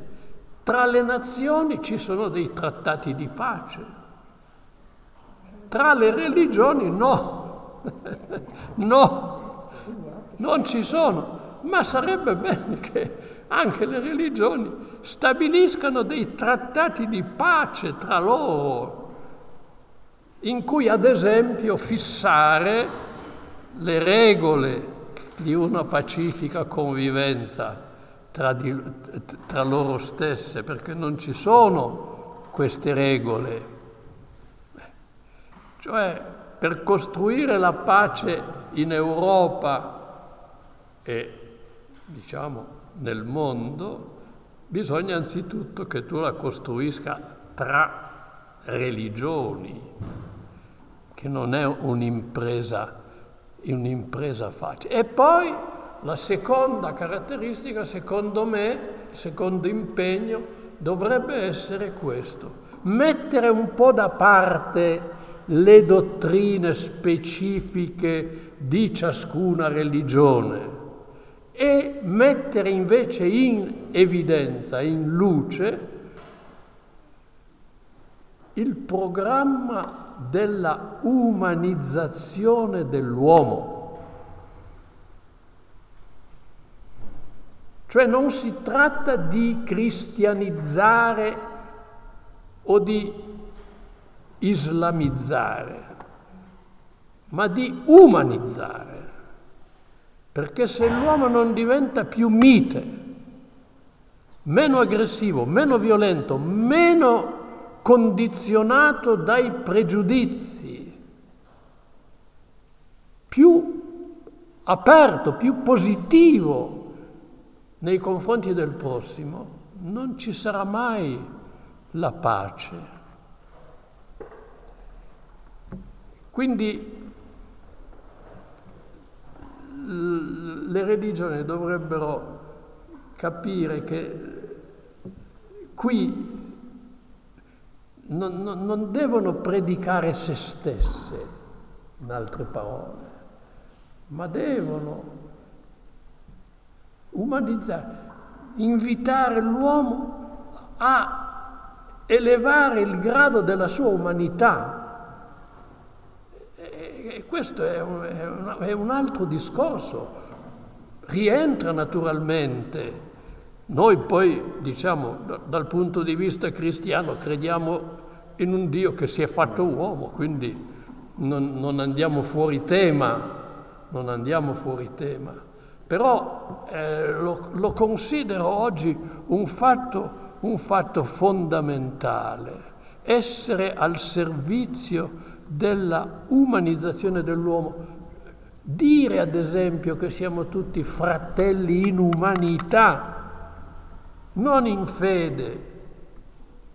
Tra le nazioni ci sono dei trattati di pace, tra le religioni no, no, non ci sono, ma sarebbe bene che anche le religioni stabiliscano dei trattati di pace tra loro, in cui ad esempio fissare le regole di una pacifica convivenza tra, di, tra loro stesse, perché non ci sono queste regole. Cioè, per costruire la pace in Europa e, diciamo, nel mondo, bisogna anzitutto che tu la costruisca tra religioni, che non è un'impresa un'impresa facile. E poi la seconda caratteristica, secondo me, il secondo impegno, dovrebbe essere questo, mettere un po' da parte le dottrine specifiche di ciascuna religione e mettere invece in evidenza, in luce, il programma della umanizzazione dell'uomo. Cioè non si tratta di cristianizzare o di islamizzare, ma di umanizzare. Perché se l'uomo non diventa più mite, meno aggressivo, meno violento, meno condizionato dai pregiudizi, più aperto, più positivo nei confronti del prossimo, non ci sarà mai la pace. Quindi le religioni dovrebbero capire che qui non, non, non devono predicare se stesse, in altre parole, ma devono umanizzare, invitare l'uomo a elevare il grado della sua umanità. Questo è un, è un, è un altro discorso, rientra naturalmente. Noi poi, diciamo, dal punto di vista cristiano, crediamo in un Dio che si è fatto uomo, quindi non, non andiamo fuori tema non andiamo fuori tema, però eh, lo, lo, considero oggi un fatto, un fatto fondamentale, essere al servizio della umanizzazione dell'uomo. Dire ad esempio che siamo tutti fratelli in umanità, non in fede,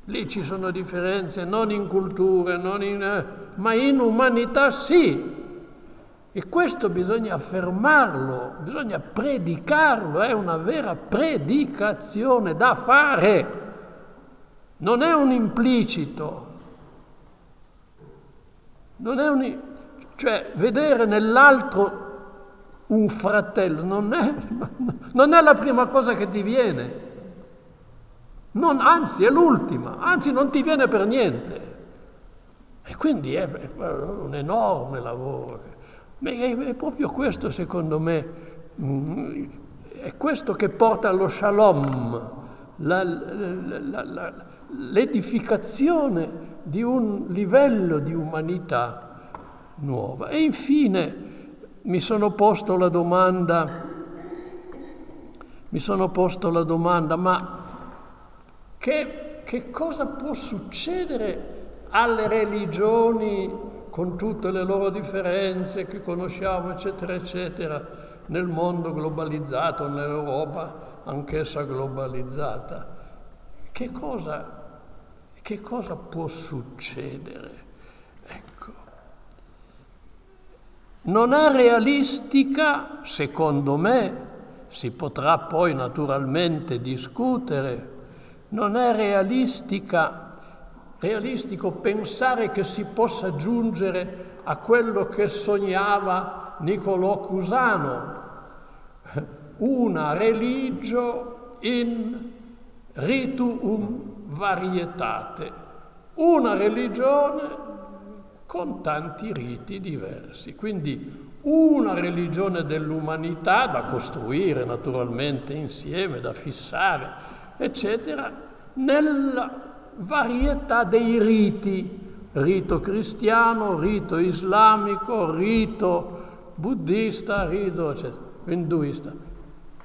lì ci sono differenze, non in culture, non in, ma in umanità sì. E questo bisogna affermarlo, bisogna predicarlo, è una vera predicazione da fare, non è un implicito. Non è un, cioè vedere nell'altro un fratello non è, non è la prima cosa che ti viene. Non, anzi, è l'ultima, anzi non ti viene per niente. E quindi è, un enorme lavoro. Ma è, è, proprio questo, secondo me, mm, è questo che porta allo shalom, la, la, la, l'edificazione di un livello di umanità nuova. E infine mi sono posto la domanda, mi sono posto la domanda, ma che, che cosa può succedere alle religioni con tutte le loro differenze che conosciamo, eccetera, eccetera, nel mondo globalizzato, nell'Europa anch'essa globalizzata. Che cosa, che cosa può succedere? Ecco. Non è realistica, secondo me, si potrà poi naturalmente discutere, non è realistica, realistico pensare che si possa giungere a quello che sognava Niccolò Cusano, una religio in rituum varietate, una religione con tanti riti diversi. Quindi una religione dell'umanità da costruire naturalmente insieme, da fissare, eccetera, nella varietà dei riti, rito cristiano, rito islamico, rito buddista, rito eccetera, induista.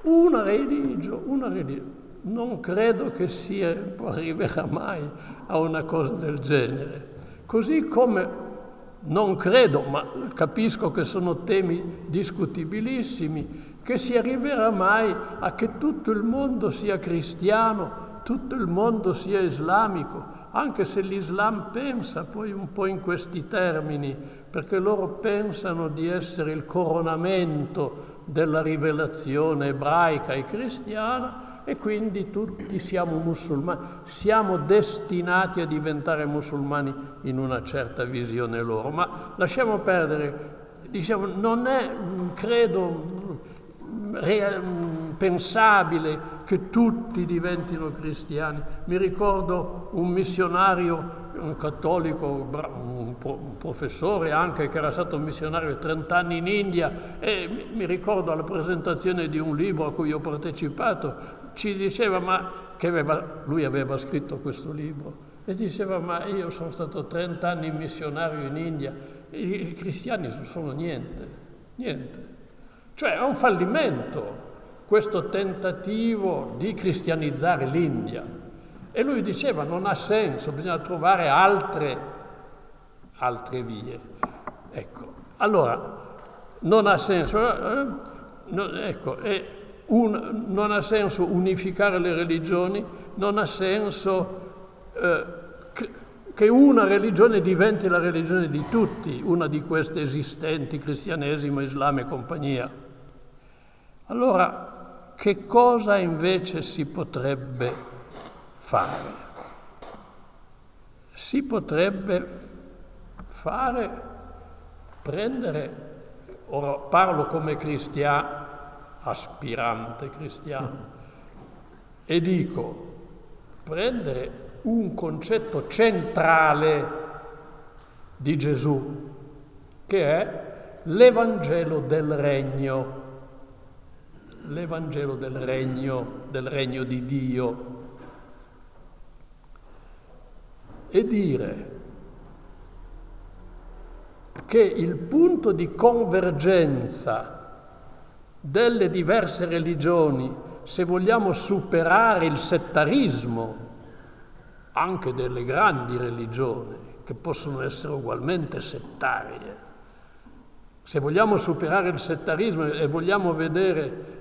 Una religione, una religione. Non credo che si arriverà mai a una cosa del genere. Così come non credo, ma capisco che sono temi discutibilissimi, che si arriverà mai a che tutto il mondo sia cristiano, tutto il mondo sia islamico, anche se l'Islam pensa poi un po' in questi termini, perché loro pensano di essere il coronamento della rivelazione ebraica e cristiana e quindi tutti siamo musulmani, siamo destinati a diventare musulmani in una certa visione loro, ma lasciamo perdere, diciamo, non è, credo, pensabile che tutti diventino cristiani. Mi ricordo un missionario, un cattolico, un, professore anche che era stato missionario 30 anni in India e mi ricordo alla presentazione di un libro a cui ho partecipato, ci diceva ma che aveva, lui aveva scritto questo libro e diceva ma io sono stato 30 anni missionario in India e i cristiani sono niente, niente. Cioè è un fallimento questo tentativo di cristianizzare l'India. E lui diceva non ha senso, bisogna trovare altre, altre vie. Ecco, allora, non ha senso, eh, no, ecco, un, non ha senso unificare le religioni, non ha senso eh, che una religione diventi la religione di tutti, una di queste esistenti, cristianesimo, islam e compagnia. Allora, che cosa invece si potrebbe fare? Si potrebbe fare, prendere, ora parlo come cristiano, aspirante cristiano, e dico, prendere un concetto centrale di Gesù, che è l'Evangelo del Regno. l'Evangelo del regno, del regno di Dio. E dire che il punto di convergenza delle diverse religioni, se vogliamo superare il settarismo anche delle grandi religioni, che possono essere ugualmente settarie, se vogliamo superare il settarismo e vogliamo vedere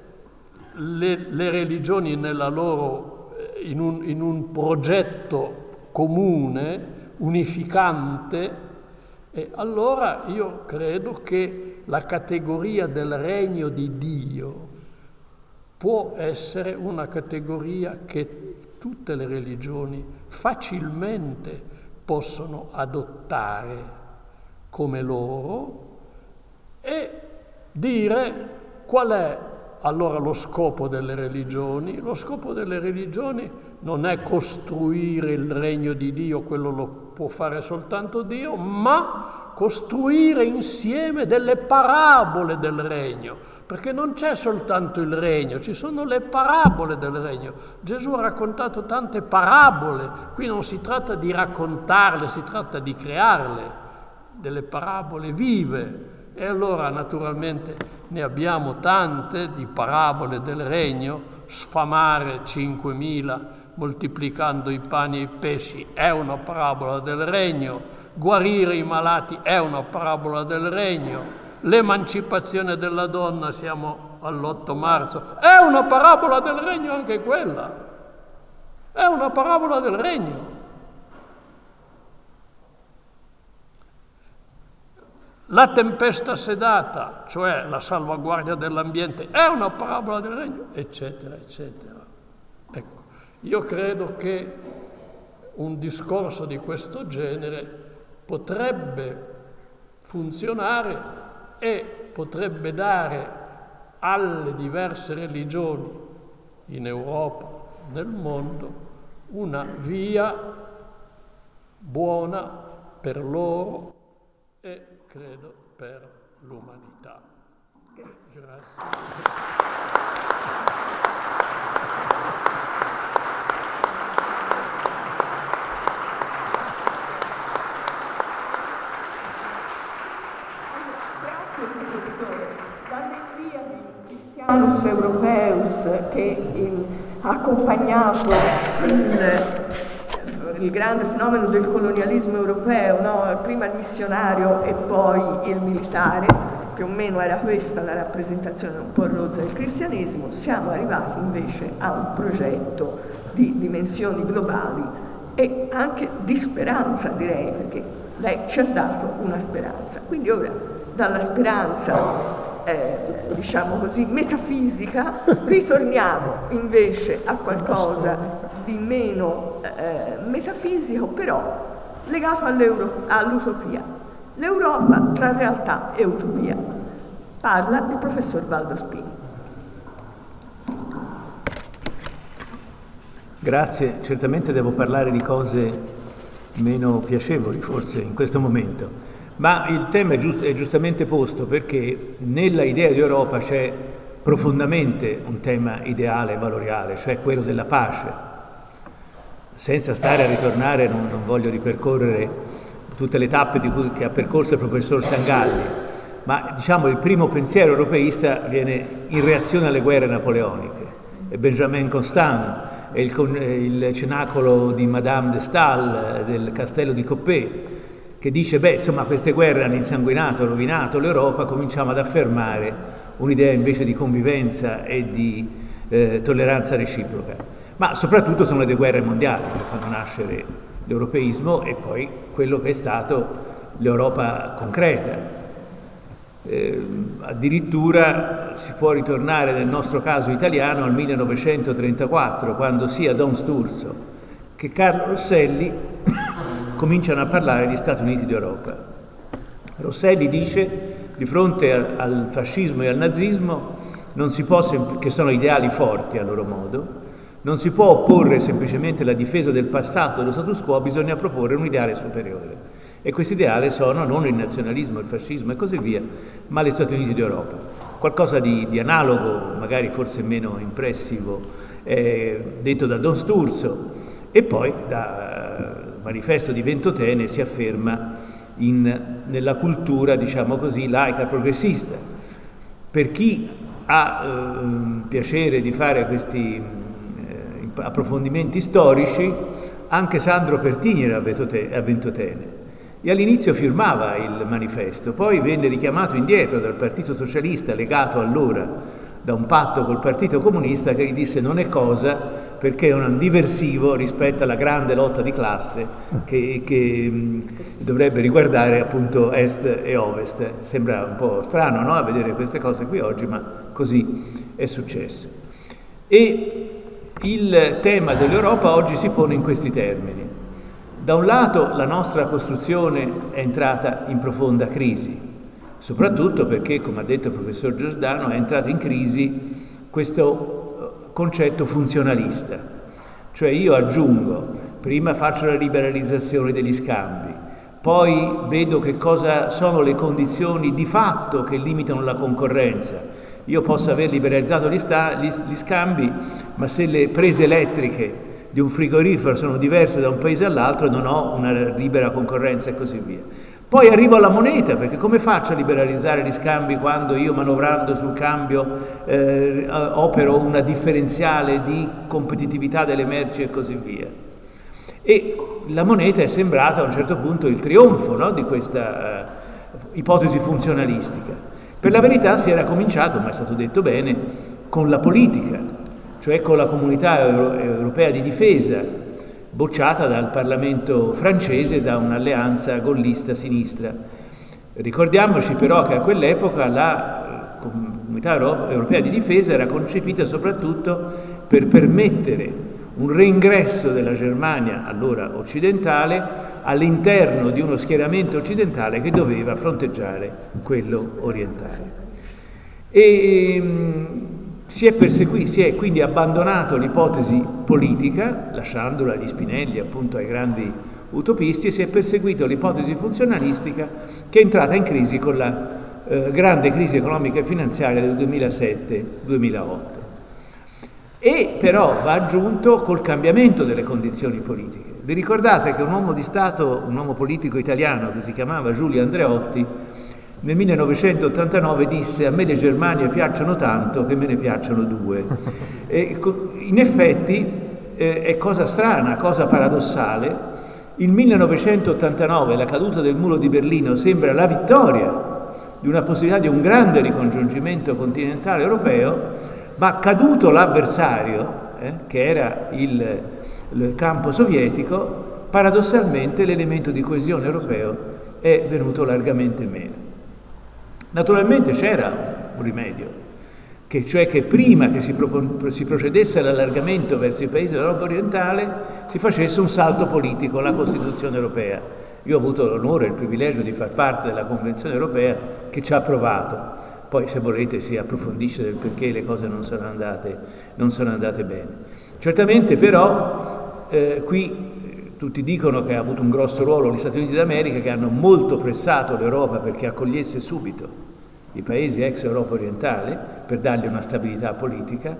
le, le religioni loro, eh, in, un, in un progetto comune, unificante, e allora io credo che la categoria del regno di Dio può essere una categoria che tutte le religioni facilmente possono adottare come loro e dire qual è allora lo scopo delle religioni. Lo scopo delle religioni non è costruire il regno di Dio, quello lo può fare soltanto Dio, ma costruire insieme delle parabole del regno, perché non c'è soltanto il regno, ci sono le parabole del regno. Gesù ha raccontato tante parabole, qui non si tratta di raccontarle, si tratta di crearle, delle parabole vive. E allora naturalmente ne abbiamo tante di parabole del regno, sfamare 5.000 moltiplicando i pani e i pesci è una parabola del regno, guarire i malati è una parabola del regno, l'emancipazione della donna, siamo all'8 marzo, è una parabola del regno anche quella, è una parabola del regno. La tempesta sedata, cioè la salvaguardia dell'ambiente, è una parabola del regno, eccetera, eccetera. Ecco, io credo che un discorso di questo genere potrebbe funzionare e potrebbe dare alle diverse religioni in Europa, nel mondo, una via buona per loro e credo, per l'umanità. Grazie professore. Dall'invia Christianus Europeus che ha accompagnato il il grande fenomeno del colonialismo europeo, no? prima il missionario e poi il militare, più o meno era questa la rappresentazione un po' rozza del cristianesimo, siamo arrivati invece a un progetto di dimensioni globali e anche di speranza direi, perché lei ci ha dato una speranza. Quindi ora dalla speranza eh, diciamo così, metafisica, ritorniamo invece a qualcosa di meno eh, metafisico, però legato all'utopia. L'Europa tra realtà e utopia. Parla il professor Valdo Spini. Grazie, certamente devo parlare di cose meno piacevoli forse in questo momento, ma il tema è, giust- è giustamente posto perché nella idea di Europa c'è profondamente un tema ideale e valoriale, cioè quello della pace, senza stare a ritornare, non, non voglio ripercorrere tutte le tappe cui, che ha percorso il professor Sangalli, ma diciamo il primo pensiero europeista viene in reazione alle guerre napoleoniche. E Benjamin Constant e il, il, cenacolo di Madame de Stael del castello di Coppet, che dice, beh, insomma, queste guerre hanno insanguinato, rovinato l'Europa, cominciamo ad affermare un'idea invece di convivenza e di eh, tolleranza reciproca ma soprattutto sono le due guerre mondiali che fanno nascere l'europeismo e poi quello che è stato l'Europa concreta. Eh, addirittura si può ritornare nel nostro caso italiano al 1934, quando sia Don Sturzo che Carlo Rosselli cominciano a parlare di Stati Uniti d'Europa. Rosselli dice di fronte al fascismo e al nazismo, può, che sono ideali forti a loro modo, non si può opporre semplicemente la difesa del passato dello status quo, bisogna proporre un ideale superiore. E questo ideale sono non il nazionalismo, il fascismo e così via, ma gli Stati Uniti d'Europa. Qualcosa di, di analogo, magari forse meno impressivo, eh, detto da Don Sturzo, e poi dal manifesto di Ventotene si afferma in, nella cultura, diciamo così, laica progressista. Per chi ha eh, piacere di fare questi eh, approfondimenti storici, anche Sandro Pertini era a Ventotene e all'inizio firmava il manifesto, poi venne richiamato indietro dal Partito Socialista legato allora da un patto col Partito Comunista che gli disse non è cosa perché è un diversivo rispetto alla grande lotta di classe che, che mh, dovrebbe riguardare appunto est e ovest. Sembra un po' strano no? a vedere queste cose qui oggi, ma così è successo. E il tema dell'Europa oggi si pone in questi termini. Da un lato la nostra costruzione è entrata in profonda crisi, soprattutto perché, come ha detto il professor Giordano, è entrato in crisi questo concetto funzionalista, cioè io aggiungo, prima faccio la liberalizzazione degli scambi, poi vedo che cosa sono le condizioni di fatto che limitano la concorrenza. Io posso aver liberalizzato gli, sta, gli, gli scambi, ma se le prese elettriche di un frigorifero sono diverse da un paese all'altro non ho una libera concorrenza e così via. Poi arrivo alla moneta, perché come faccio a liberalizzare gli scambi quando io manovrando sul cambio eh, opero una differenziale di competitività delle merci e così via? E la moneta è sembrata a un certo punto il trionfo no, di questa uh, ipotesi funzionalistica. Per la verità si era cominciato, ma è stato detto bene, con la politica, cioè con la comunità euro- europea di difesa, bocciata dal Parlamento francese da un'alleanza gollista-sinistra. Ricordiamoci però che a quell'epoca la eh, Comunità Europea di Difesa era concepita soprattutto per permettere un reingresso della Germania, allora occidentale, all'interno di uno schieramento occidentale che doveva fronteggiare quello orientale. E, ehm, si è, persegui- si è quindi abbandonato l'ipotesi politica, lasciandola agli Spinelli, appunto ai grandi utopisti, e si è perseguito l'ipotesi funzionalistica che è entrata in crisi con la eh, grande crisi economica e finanziaria del 2007-2008. E però va aggiunto col cambiamento delle condizioni politiche. Vi ricordate che un uomo di Stato, un uomo politico italiano che si chiamava Giulio Andreotti, nel 1989 disse a me le Germanie piacciono tanto che me ne piacciono due. E in effetti eh, è cosa strana, cosa paradossale. Il 1989, la caduta del muro di Berlino, sembra la vittoria di una possibilità di un grande ricongiungimento continentale europeo, ma caduto l'avversario, eh, che era il, il campo sovietico, paradossalmente l'elemento di coesione europeo è venuto largamente meno. Naturalmente c'era un rimedio, che cioè che prima che si, propon- si procedesse all'allargamento verso i paesi dell'Europa orientale si facesse un salto politico, la Costituzione europea. Io ho avuto l'onore e il privilegio di far parte della Convenzione europea che ci ha approvato. Poi se volete si approfondisce del perché le cose non sono andate, non sono andate bene. Certamente però eh, qui tutti dicono che ha avuto un grosso ruolo gli Stati Uniti d'America che hanno molto pressato l'Europa perché accogliesse subito i paesi ex Europa orientale per dargli una stabilità politica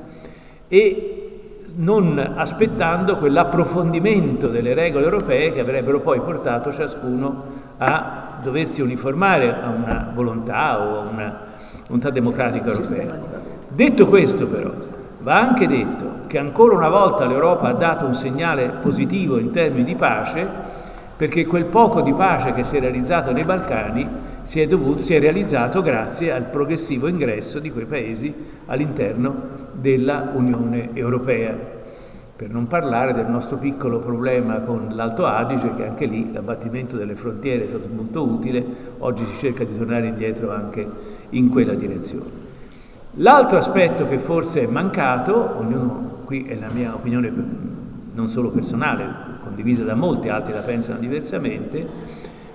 e non aspettando quell'approfondimento delle regole europee che avrebbero poi portato ciascuno a doversi uniformare a una volontà o a una volontà democratica europea. Detto questo però, va anche detto che ancora una volta l'Europa ha dato un segnale positivo in termini di pace perché quel poco di pace che si è realizzato nei Balcani si è, dovuto, si è realizzato grazie al progressivo ingresso di quei paesi all'interno della Unione Europea. Per non parlare del nostro piccolo problema con l'Alto Adige, che anche lì l'abbattimento delle frontiere è stato molto utile, oggi si cerca di tornare indietro anche in quella direzione. L'altro aspetto che forse è mancato, ognuno qui è la mia opinione non solo personale, condivisa da molti, altri la pensano diversamente,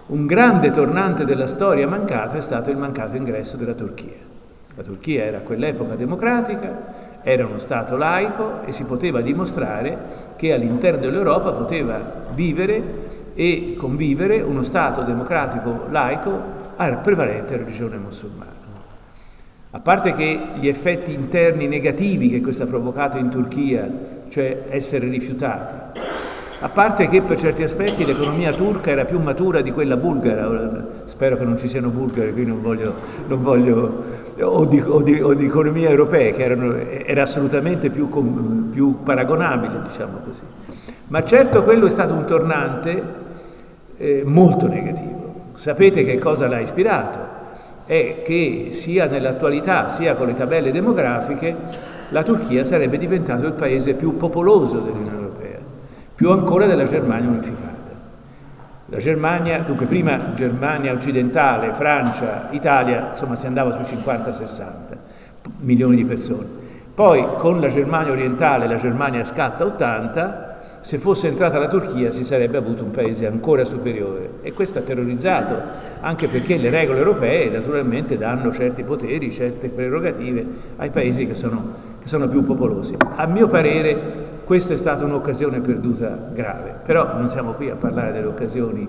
un grande tornante della storia mancato è stato il mancato ingresso della Turchia. La Turchia era a quell'epoca democratica, era uno Stato laico e si poteva dimostrare che all'interno dell'Europa poteva vivere e convivere uno Stato democratico laico a prevalente religione musulmana. A parte che gli effetti interni negativi che questo ha provocato in Turchia, cioè essere rifiutati, a parte che per certi aspetti l'economia turca era più matura di quella bulgara, spero che non ci siano bulgari, qui non voglio, non voglio o, di, o, di, o, di, economie europee, che erano, era assolutamente più, più paragonabile, diciamo così. Ma certo quello è stato un tornante eh, molto negativo. Sapete che cosa l'ha ispirato? È che sia nell'attualità sia con le tabelle demografiche la Turchia sarebbe diventato il paese più popoloso dell'Unione Europea, più ancora della Germania unificata. La Germania, dunque prima Germania occidentale, Francia, Italia, insomma si andava sui 50-60 milioni di persone. Poi con la Germania orientale la Germania scatta 80, se fosse entrata la Turchia si sarebbe avuto un paese ancora superiore e questo ha terrorizzato anche perché le regole europee naturalmente danno certi poteri, certe prerogative ai paesi che sono, che sono più popolosi. A mio parere questa è stata un'occasione perduta grave, però non siamo qui a parlare delle occasioni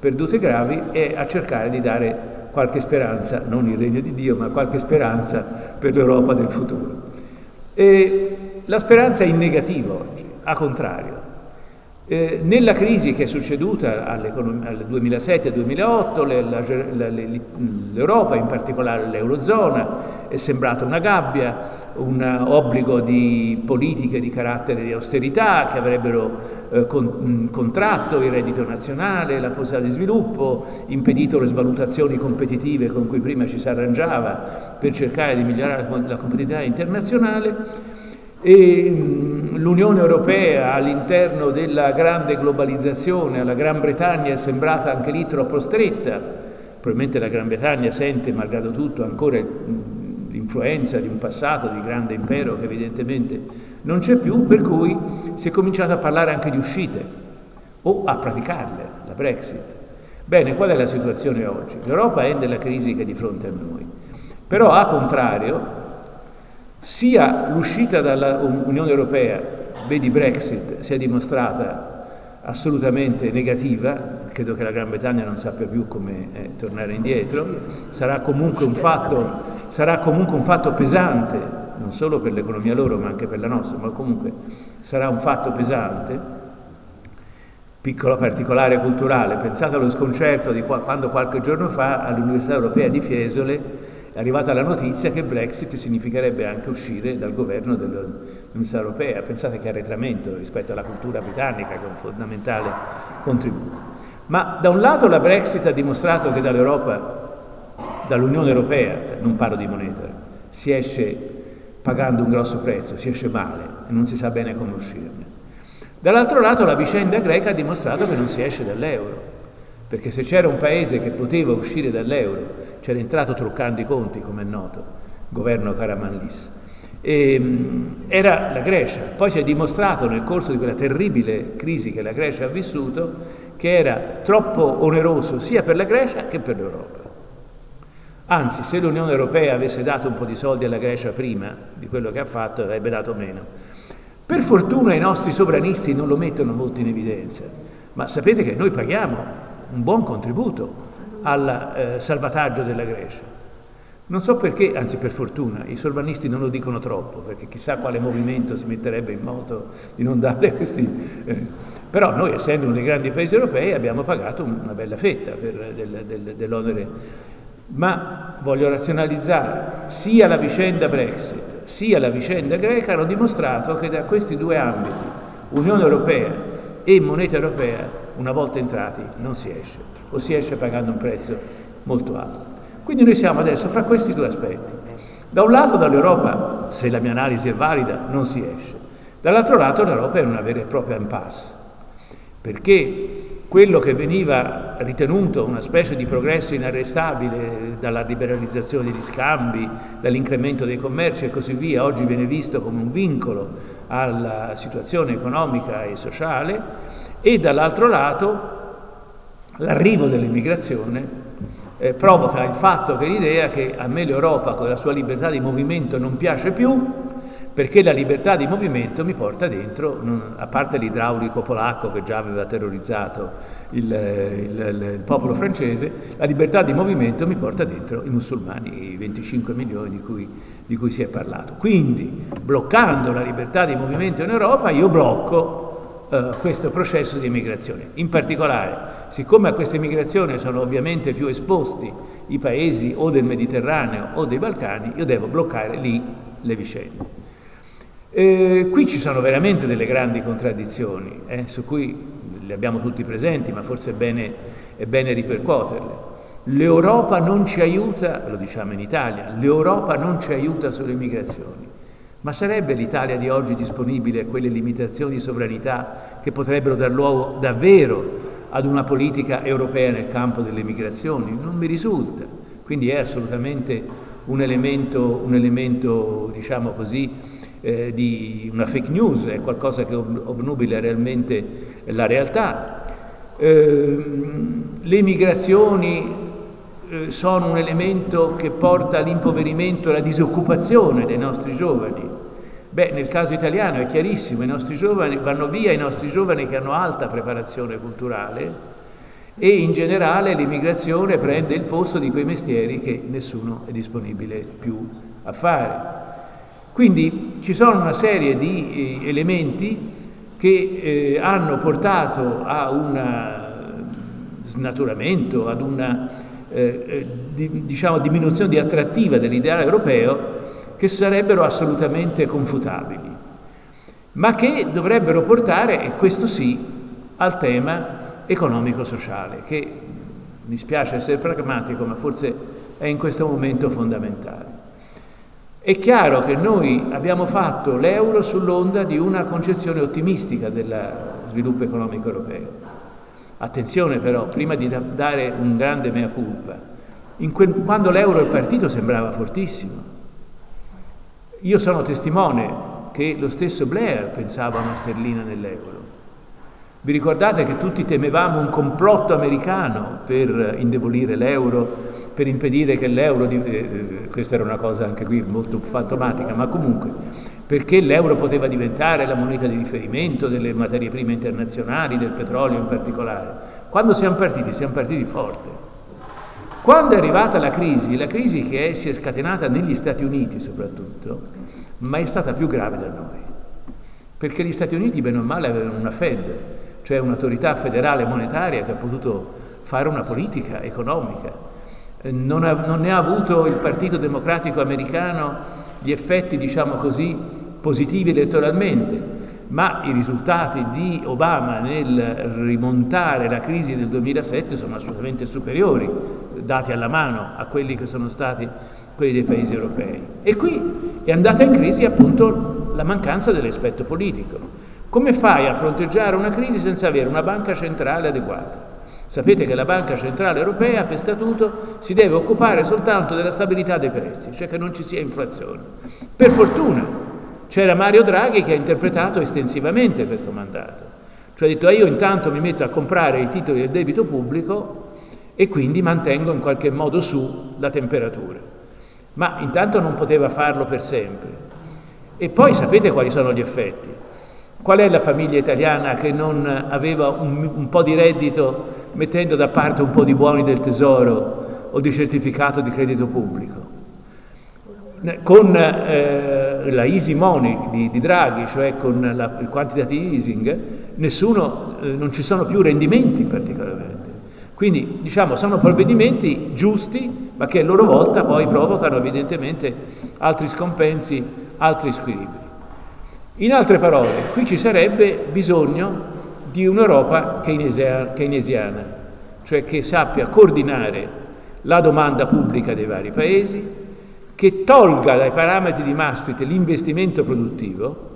perdute gravi e a cercare di dare qualche speranza, non il regno di Dio, ma qualche speranza per l'Europa del futuro. E la speranza è in negativo oggi, a contrario. Eh, nella crisi che è succeduta al 2007-2008 l'Europa, in particolare l'Eurozona, è sembrata una gabbia, un obbligo di politiche di carattere di austerità che avrebbero eh, con, contratto il reddito nazionale, la possibilità di sviluppo, impedito le svalutazioni competitive con cui prima ci si arrangiava per cercare di migliorare la competitività internazionale e l'Unione Europea all'interno della grande globalizzazione alla Gran Bretagna è sembrata anche lì troppo stretta, probabilmente la Gran Bretagna sente malgrado tutto ancora l'influenza di un passato di grande impero che evidentemente non c'è più, per cui si è cominciato a parlare anche di uscite o a praticarle, la Brexit. Bene, qual è la situazione oggi? L'Europa è nella crisi che è di fronte a noi, però a contrario, sia l'uscita dall'Unione Europea, vedi Brexit, si è dimostrata assolutamente negativa, credo che la Gran Bretagna non sappia più come eh, tornare indietro, sarà comunque, fatto, sarà comunque un fatto pesante, non solo per l'economia loro ma anche per la nostra, ma comunque sarà un fatto pesante, piccolo particolare culturale, pensate allo sconcerto di quando qualche giorno fa all'Università Europea di Fiesole è arrivata la notizia che Brexit significherebbe anche uscire dal governo dell'Università Europea. Pensate che arretramento rispetto alla cultura britannica, che è un fondamentale contributo. Ma da un lato la Brexit ha dimostrato che dall'Europa, dall'Unione Europea, non parlo di moneta, si esce pagando un grosso prezzo, si esce male e non si sa bene come uscirne. Dall'altro lato la vicenda greca ha dimostrato che non si esce dall'euro, perché se c'era un paese che poteva uscire dall'euro c'era entrato truccando i conti, come è noto, governo Karamanlis. E, mm, era la Grecia. Poi si è dimostrato nel corso di quella terribile crisi che la Grecia ha vissuto che era troppo oneroso sia per la Grecia che per l'Europa. Anzi, se l'Unione Europea avesse dato un po' di soldi alla Grecia prima di quello che ha fatto, avrebbe dato meno. Per fortuna i nostri sovranisti non lo mettono molto in evidenza, ma sapete che noi paghiamo un buon contributo al eh, salvataggio della Grecia. Non so perché, anzi per fortuna, i sovranisti non lo dicono troppo, perché chissà quale movimento si metterebbe in moto di non dare questi... Eh. Però noi, essendo uno dei grandi paesi europei, abbiamo pagato una bella fetta per, del, del, dell'onere. Ma voglio razionalizzare, sia la vicenda Brexit, sia la vicenda greca hanno dimostrato che da questi due ambiti, Unione Europea e moneta europea, una volta entrati non si esce, o si esce pagando un prezzo molto alto. Quindi noi siamo adesso fra questi due aspetti. Da un lato dall'Europa, se la mia analisi è valida, non si esce. Dall'altro lato l'Europa è una vera e propria impasse, perché quello che veniva ritenuto una specie di progresso inarrestabile dalla liberalizzazione degli scambi, dall'incremento dei commerci e così via, oggi viene visto come un vincolo alla situazione economica e sociale e dall'altro lato l'arrivo dell'immigrazione eh, provoca il fatto che l'idea che a me l'Europa con la sua libertà di movimento non piace più perché la libertà di movimento mi porta dentro, non, a parte l'idraulico polacco che già aveva terrorizzato il, il, il, il, popolo francese, la libertà di movimento mi porta dentro i musulmani, i 25 milioni di cui, di cui si è parlato. Quindi, bloccando la libertà di movimento in Europa, io blocco eh, questo processo di emigrazione. In particolare, siccome a questa emigrazione sono ovviamente più esposti i paesi o del Mediterraneo o dei Balcani, io devo bloccare lì le vicende. Eh, qui ci sono veramente delle grandi contraddizioni, eh, su cui le abbiamo tutti presenti, ma forse è bene, è bene ripercuoterle. L'Europa non ci aiuta, lo diciamo in Italia, l'Europa non ci aiuta sulle migrazioni. Ma sarebbe l'Italia di oggi disponibile a quelle limitazioni di sovranità che potrebbero dar luogo davvero ad una politica europea nel campo delle migrazioni? Non mi risulta. Quindi è assolutamente un elemento, un elemento diciamo così, eh, di una fake news, è qualcosa che obnubila realmente la realtà. Eh, le migrazioni eh, sono un elemento che porta all'impoverimento e alla disoccupazione dei nostri giovani. Beh, nel caso italiano è chiarissimo, i nostri giovani vanno via, i nostri giovani che hanno alta preparazione culturale e in generale l'immigrazione prende il posto di quei mestieri che nessuno è disponibile più a fare. Quindi ci sono una serie di eh, elementi che eh, hanno portato a un snaturamento, ad una eh, eh, di, diciamo, diminuzione di attrattiva dell'ideale europeo che sarebbero assolutamente confutabili, ma che dovrebbero portare, e questo sì, al tema economico-sociale, che mi spiace essere pragmatico, ma forse è in questo momento fondamentale. È chiaro che noi abbiamo fatto l'euro sull'onda di una concezione ottimistica del sviluppo economico europeo. Attenzione però, prima di dare un grande mea culpa, quel, quando l'euro è partito sembrava fortissimo. Io sono testimone che lo stesso Blair pensava a una sterlina nell'euro. Vi ricordate che tutti temevamo un complotto americano per indebolire l'euro, per impedire che l'euro, eh, eh, questa era una cosa anche qui molto fantomatica, ma comunque, perché l'euro poteva diventare la moneta di riferimento delle materie prime internazionali, del petrolio in particolare. Quando siamo partiti? Siamo partiti forte. Quando è arrivata la crisi, la crisi che è, si è scatenata negli Stati Uniti soprattutto, ma è stata più grave da noi, perché gli Stati Uniti, bene o male, avevano una Fed, cioè un'autorità federale monetaria che ha potuto fare una politica economica. Non, ha, non ne ha avuto il Partito Democratico americano gli effetti, diciamo così, positivi elettoralmente, ma i risultati di Obama nel rimontare la crisi del 2007 sono assolutamente superiori dati alla mano a quelli che sono stati quelli dei paesi europei. E qui è andata in crisi appunto la mancanza dell'aspetto politico. Come fai a fronteggiare una crisi senza avere una banca centrale adeguata? Sapete che la Banca Centrale Europea per statuto si deve occupare soltanto della stabilità dei prezzi, cioè che non ci sia inflazione. Per fortuna c'era Mario Draghi che ha interpretato estensivamente questo mandato, cioè ha detto io intanto mi metto a comprare i titoli del debito pubblico e quindi mantengo in qualche modo su la temperatura. Ma intanto non poteva farlo per sempre. E poi sapete quali sono gli effetti? Qual è la famiglia italiana che non aveva un, un po' di reddito mettendo da parte un po' di buoni del tesoro o di certificato di credito pubblico? Con eh, la easy money di, di, Draghi, cioè con la, il quantitative easing, nessuno, eh, non ci sono più rendimenti particolarmente. Quindi diciamo sono provvedimenti giusti, ma che a loro volta poi provocano evidentemente altri scompensi, altri squilibri. In altre parole, qui ci sarebbe bisogno di un'Europa keynesiana, cioè che sappia coordinare la domanda pubblica dei vari paesi, che tolga dai parametri di Maastricht l'investimento produttivo.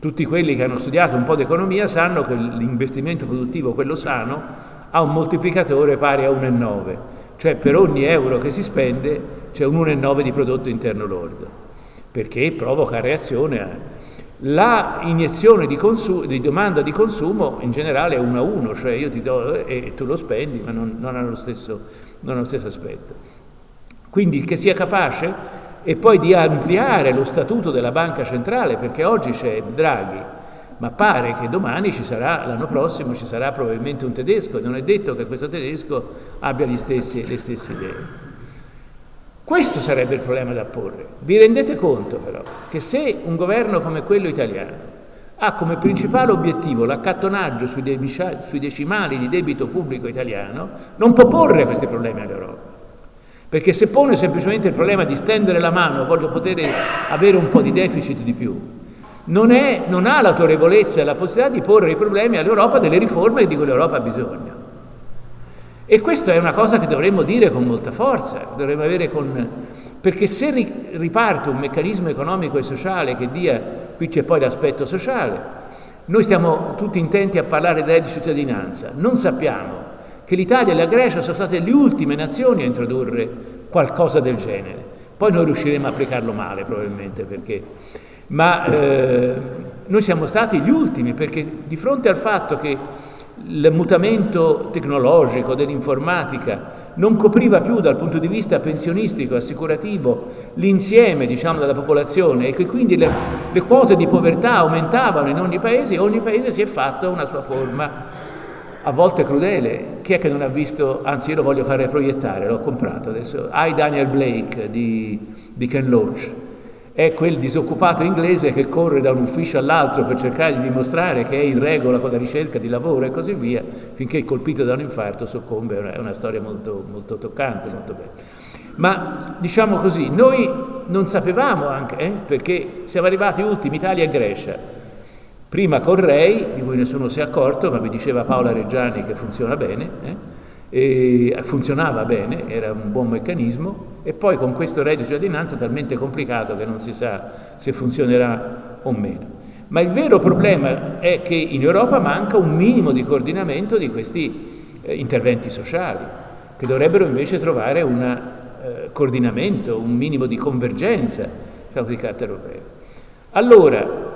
Tutti quelli che hanno studiato un po' di economia sanno che l'investimento produttivo, quello sano, ha un moltiplicatore pari a 1,9, cioè per ogni euro che si spende c'è un 1,9 di prodotto interno lordo, perché provoca reazione a... La iniezione di, consu- di, domanda di consumo in generale è 1 a 1, cioè io ti do e tu lo spendi, ma non, non, ha, lo stesso, non ha lo stesso aspetto. Quindi che sia capace e poi di ampliare lo statuto della banca centrale, perché oggi c'è Draghi, ma pare che domani ci sarà, l'anno prossimo ci sarà probabilmente un tedesco e non è detto che questo tedesco abbia stessi, le stesse idee. Questo sarebbe il problema da porre. Vi rendete conto però che se un governo come quello italiano ha come principale obiettivo l'accattonaggio sui, sui decimali di debito pubblico italiano, non può porre questi problemi all'Europa. Perché se pone semplicemente il problema di stendere la mano, voglio poter avere un po' di deficit di più, non, è, non ha l'autorevolezza e la possibilità di porre i problemi all'Europa delle riforme di cui l'Europa ha bisogno. E questa è una cosa che dovremmo dire con molta forza, dovremmo avere con... perché se riparte un meccanismo economico e sociale che dia, qui c'è poi l'aspetto sociale, noi stiamo tutti intenti a parlare di cittadinanza, non sappiamo che l'Italia e la Grecia sono state le ultime nazioni a introdurre qualcosa del genere. Poi noi riusciremo a applicarlo male probabilmente perché ma eh, noi siamo stati gli ultimi perché di fronte al fatto che il mutamento tecnologico dell'informatica non copriva più dal punto di vista pensionistico, assicurativo, l'insieme diciamo, della popolazione e che quindi le, le, quote di povertà aumentavano in ogni paese, ogni paese si è fatto una sua forma, a volte crudele. Chi è che non ha visto, anzi io lo voglio fare proiettare, l'ho comprato adesso, I Daniel Blake di, di Ken Loach è quel disoccupato inglese che corre da un ufficio all'altro per cercare di dimostrare che è in regola con la ricerca di lavoro e così via, finché colpito da un infarto soccombe, è una storia molto, molto toccante, molto bella. Ma diciamo così, noi non sapevamo anche, eh, perché siamo arrivati ultimi Italia e Grecia, prima con Rei, di cui nessuno si è accorto, ma mi diceva Paola Reggiani che funziona bene, eh, funzionava bene, era un buon meccanismo, e poi con questo reddito di cittadinanza talmente complicato che non si sa se funzionerà o meno. Ma il vero problema è che in Europa manca un minimo di coordinamento di questi eh, interventi sociali, che dovrebbero invece trovare un eh, coordinamento, un minimo di convergenza di carattere europeo. Allora,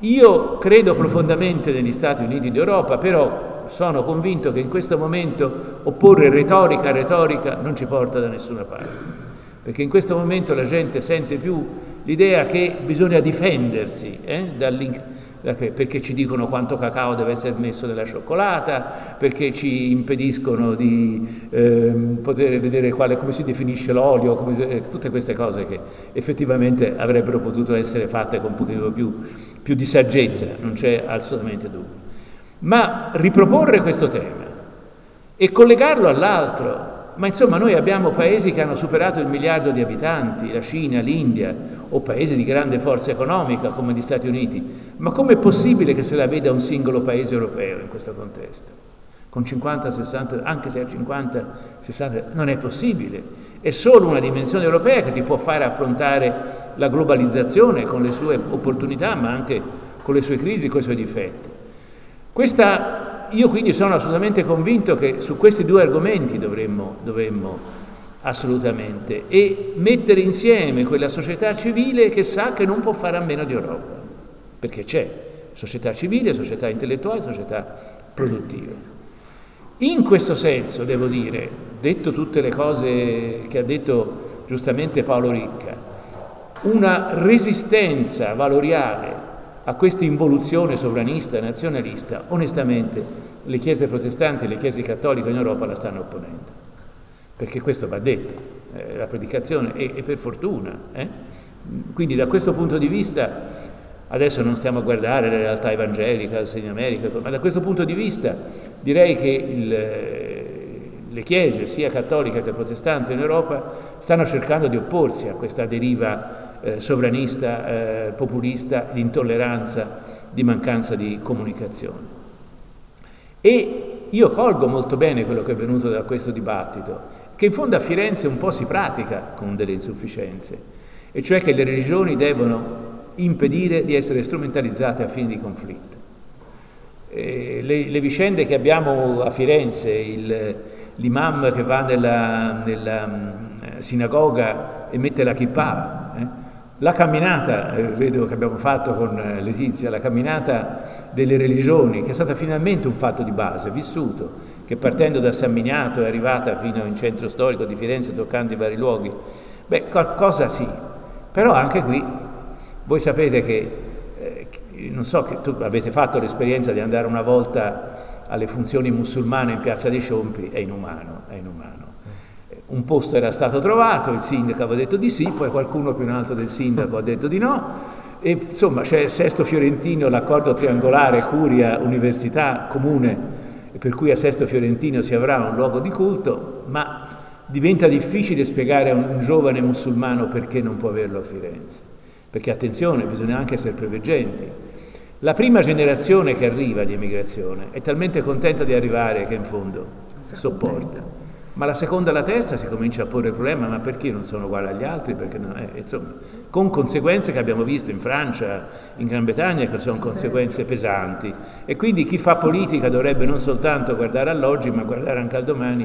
io credo profondamente negli Stati Uniti d'Europa, però sono convinto che in questo momento opporre retorica a retorica non ci porta da nessuna parte, perché in questo momento la gente sente più l'idea che bisogna difendersi eh, perché ci dicono quanto cacao deve essere messo nella cioccolata, perché ci impediscono di eh, poter vedere quale, come si definisce l'olio, come, eh, tutte queste cose che effettivamente avrebbero potuto essere fatte con un pochino più, più di saggezza, non c'è assolutamente dubbio ma riproporre questo tema e collegarlo all'altro. Ma insomma noi abbiamo paesi che hanno superato il miliardo di abitanti, la Cina, l'India, o paesi di grande forza economica come gli Stati Uniti. Ma com'è possibile che se la veda un singolo paese europeo in questo contesto? Con 50, 60, anche se a 50, 60, non è possibile. È solo una dimensione europea che ti può fare affrontare la globalizzazione con le sue opportunità, ma anche con le sue crisi, con i suoi difetti. Questa, io quindi sono assolutamente convinto che su questi due argomenti dovremmo, dovremmo assolutamente e mettere insieme quella società civile che sa che non può fare a meno di Europa, perché c'è società civile, società intellettuale, società produttiva. In questo senso, devo dire, detto tutte le cose che ha detto giustamente Paolo Ricca, una resistenza valoriale a questa involuzione sovranista nazionalista, onestamente le chiese protestanti e le chiese cattoliche in Europa la stanno opponendo. Perché questo va detto, eh, la predicazione, e, e per fortuna. Eh? Quindi da questo punto di vista, adesso non stiamo a guardare la realtà evangelica in America, ma da questo punto di vista direi che il, eh, le chiese, sia cattoliche che protestanti in Europa, stanno cercando di opporsi a questa deriva eh, sovranista, eh, populista, di intolleranza, di mancanza di comunicazione. E io colgo molto bene quello che è venuto da questo dibattito, che in fondo a Firenze un po' si pratica con delle insufficienze, e cioè che le religioni devono impedire di essere strumentalizzate a fini di conflitto. Le, le, vicende che abbiamo a Firenze, il, l'imam che va nella, nella mm, sinagoga e mette la kippah, eh, la camminata, eh, vedo che abbiamo fatto con eh, Letizia, la camminata delle religioni, che è stata finalmente un fatto di base, vissuto, che partendo da San Miniato è arrivata fino in centro storico di Firenze, toccando i vari luoghi. Beh, qualcosa sì, però anche qui voi sapete che, eh, non so che tu avete fatto l'esperienza di andare una volta alle funzioni musulmane in Piazza dei Ciompi, è inumano, è inumano un posto era stato trovato, il sindaco aveva detto di sì, poi qualcuno più in alto del sindaco ha detto di no, E insomma c'è Sesto Fiorentino, l'accordo triangolare Curia Università Comune, per cui a Sesto Fiorentino si avrà un luogo di culto, ma diventa difficile spiegare a un giovane musulmano perché non può averlo a Firenze. Perché attenzione, bisogna anche essere preveggenti. La prima generazione che arriva di emigrazione è talmente contenta di arrivare che in fondo sopporta. Ma la seconda e la terza si comincia a porre il problema, ma perché non sono uguali agli altri? Eh, insomma, con conseguenze che abbiamo visto in Francia, in Gran Bretagna, che sono conseguenze pesanti. E quindi chi fa politica dovrebbe non soltanto guardare all'oggi, ma guardare anche al domani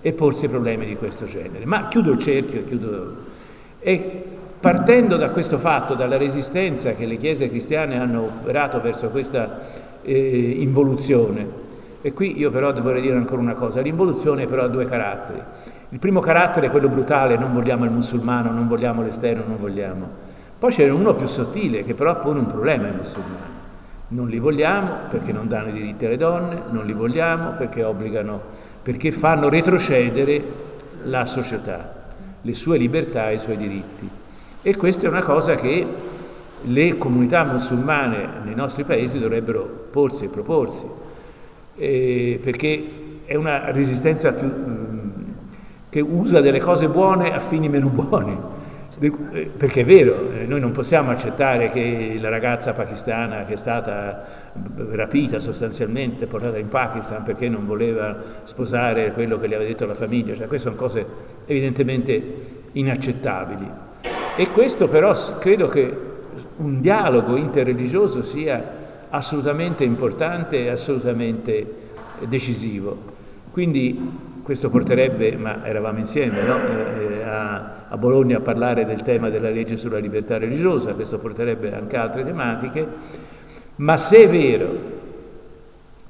e porsi problemi di questo genere. Ma chiudo il cerchio, chiudo... E partendo da questo fatto, dalla resistenza che le chiese cristiane hanno operato verso questa eh, involuzione, e qui io però vorrei dire ancora una cosa, l'involuzione però ha due caratteri. Il primo carattere è quello brutale, non vogliamo il musulmano, non vogliamo l'esterno, non vogliamo. Poi c'è uno più sottile che però pone un problema ai musulmani. Non li vogliamo perché non danno i diritti alle donne, non li vogliamo perché obbligano, perché fanno retrocedere la società, le sue libertà e i suoi diritti. E questa è una cosa che le comunità musulmane nei nostri paesi dovrebbero porsi e proporsi eh, perché è una resistenza più, mm, che usa delle cose buone a fini meno buoni. Eh, perché è vero, eh, noi non possiamo accettare che la ragazza pakistana che è stata rapita sostanzialmente, portata in Pakistan perché non voleva sposare quello che le aveva detto la famiglia, cioè queste sono cose evidentemente inaccettabili. E questo però credo che un dialogo interreligioso sia assolutamente importante e assolutamente decisivo. Quindi questo porterebbe, ma eravamo insieme no? eh, a, a, Bologna a parlare del tema della legge sulla libertà religiosa, questo porterebbe anche altre tematiche, ma se è vero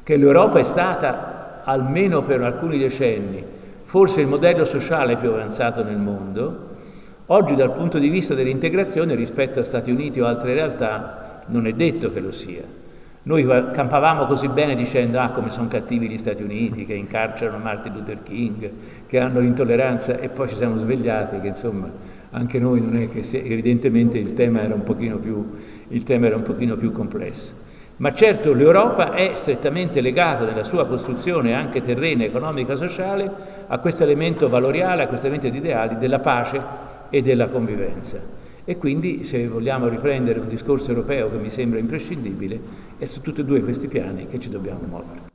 che l'Europa è stata, almeno per alcuni decenni, forse il modello sociale più avanzato nel mondo, oggi dal punto di vista dell'integrazione rispetto a Stati Uniti o altre realtà non è detto che lo sia. Noi campavamo così bene dicendo ah come sono cattivi gli Stati Uniti che incarcerano Martin Luther King, che hanno l'intolleranza e poi ci siamo svegliati che insomma anche noi non è che se, evidentemente il tema era un pochino più, un pochino più complesso. Ma certo l'Europa è strettamente legata nella sua costruzione anche terrena, economica, sociale a questo elemento valoriale, a questo elemento di ideali della pace e della convivenza. E quindi se vogliamo riprendere un discorso europeo che mi sembra imprescindibile, è su tutti e due questi piani che ci dobbiamo muovere.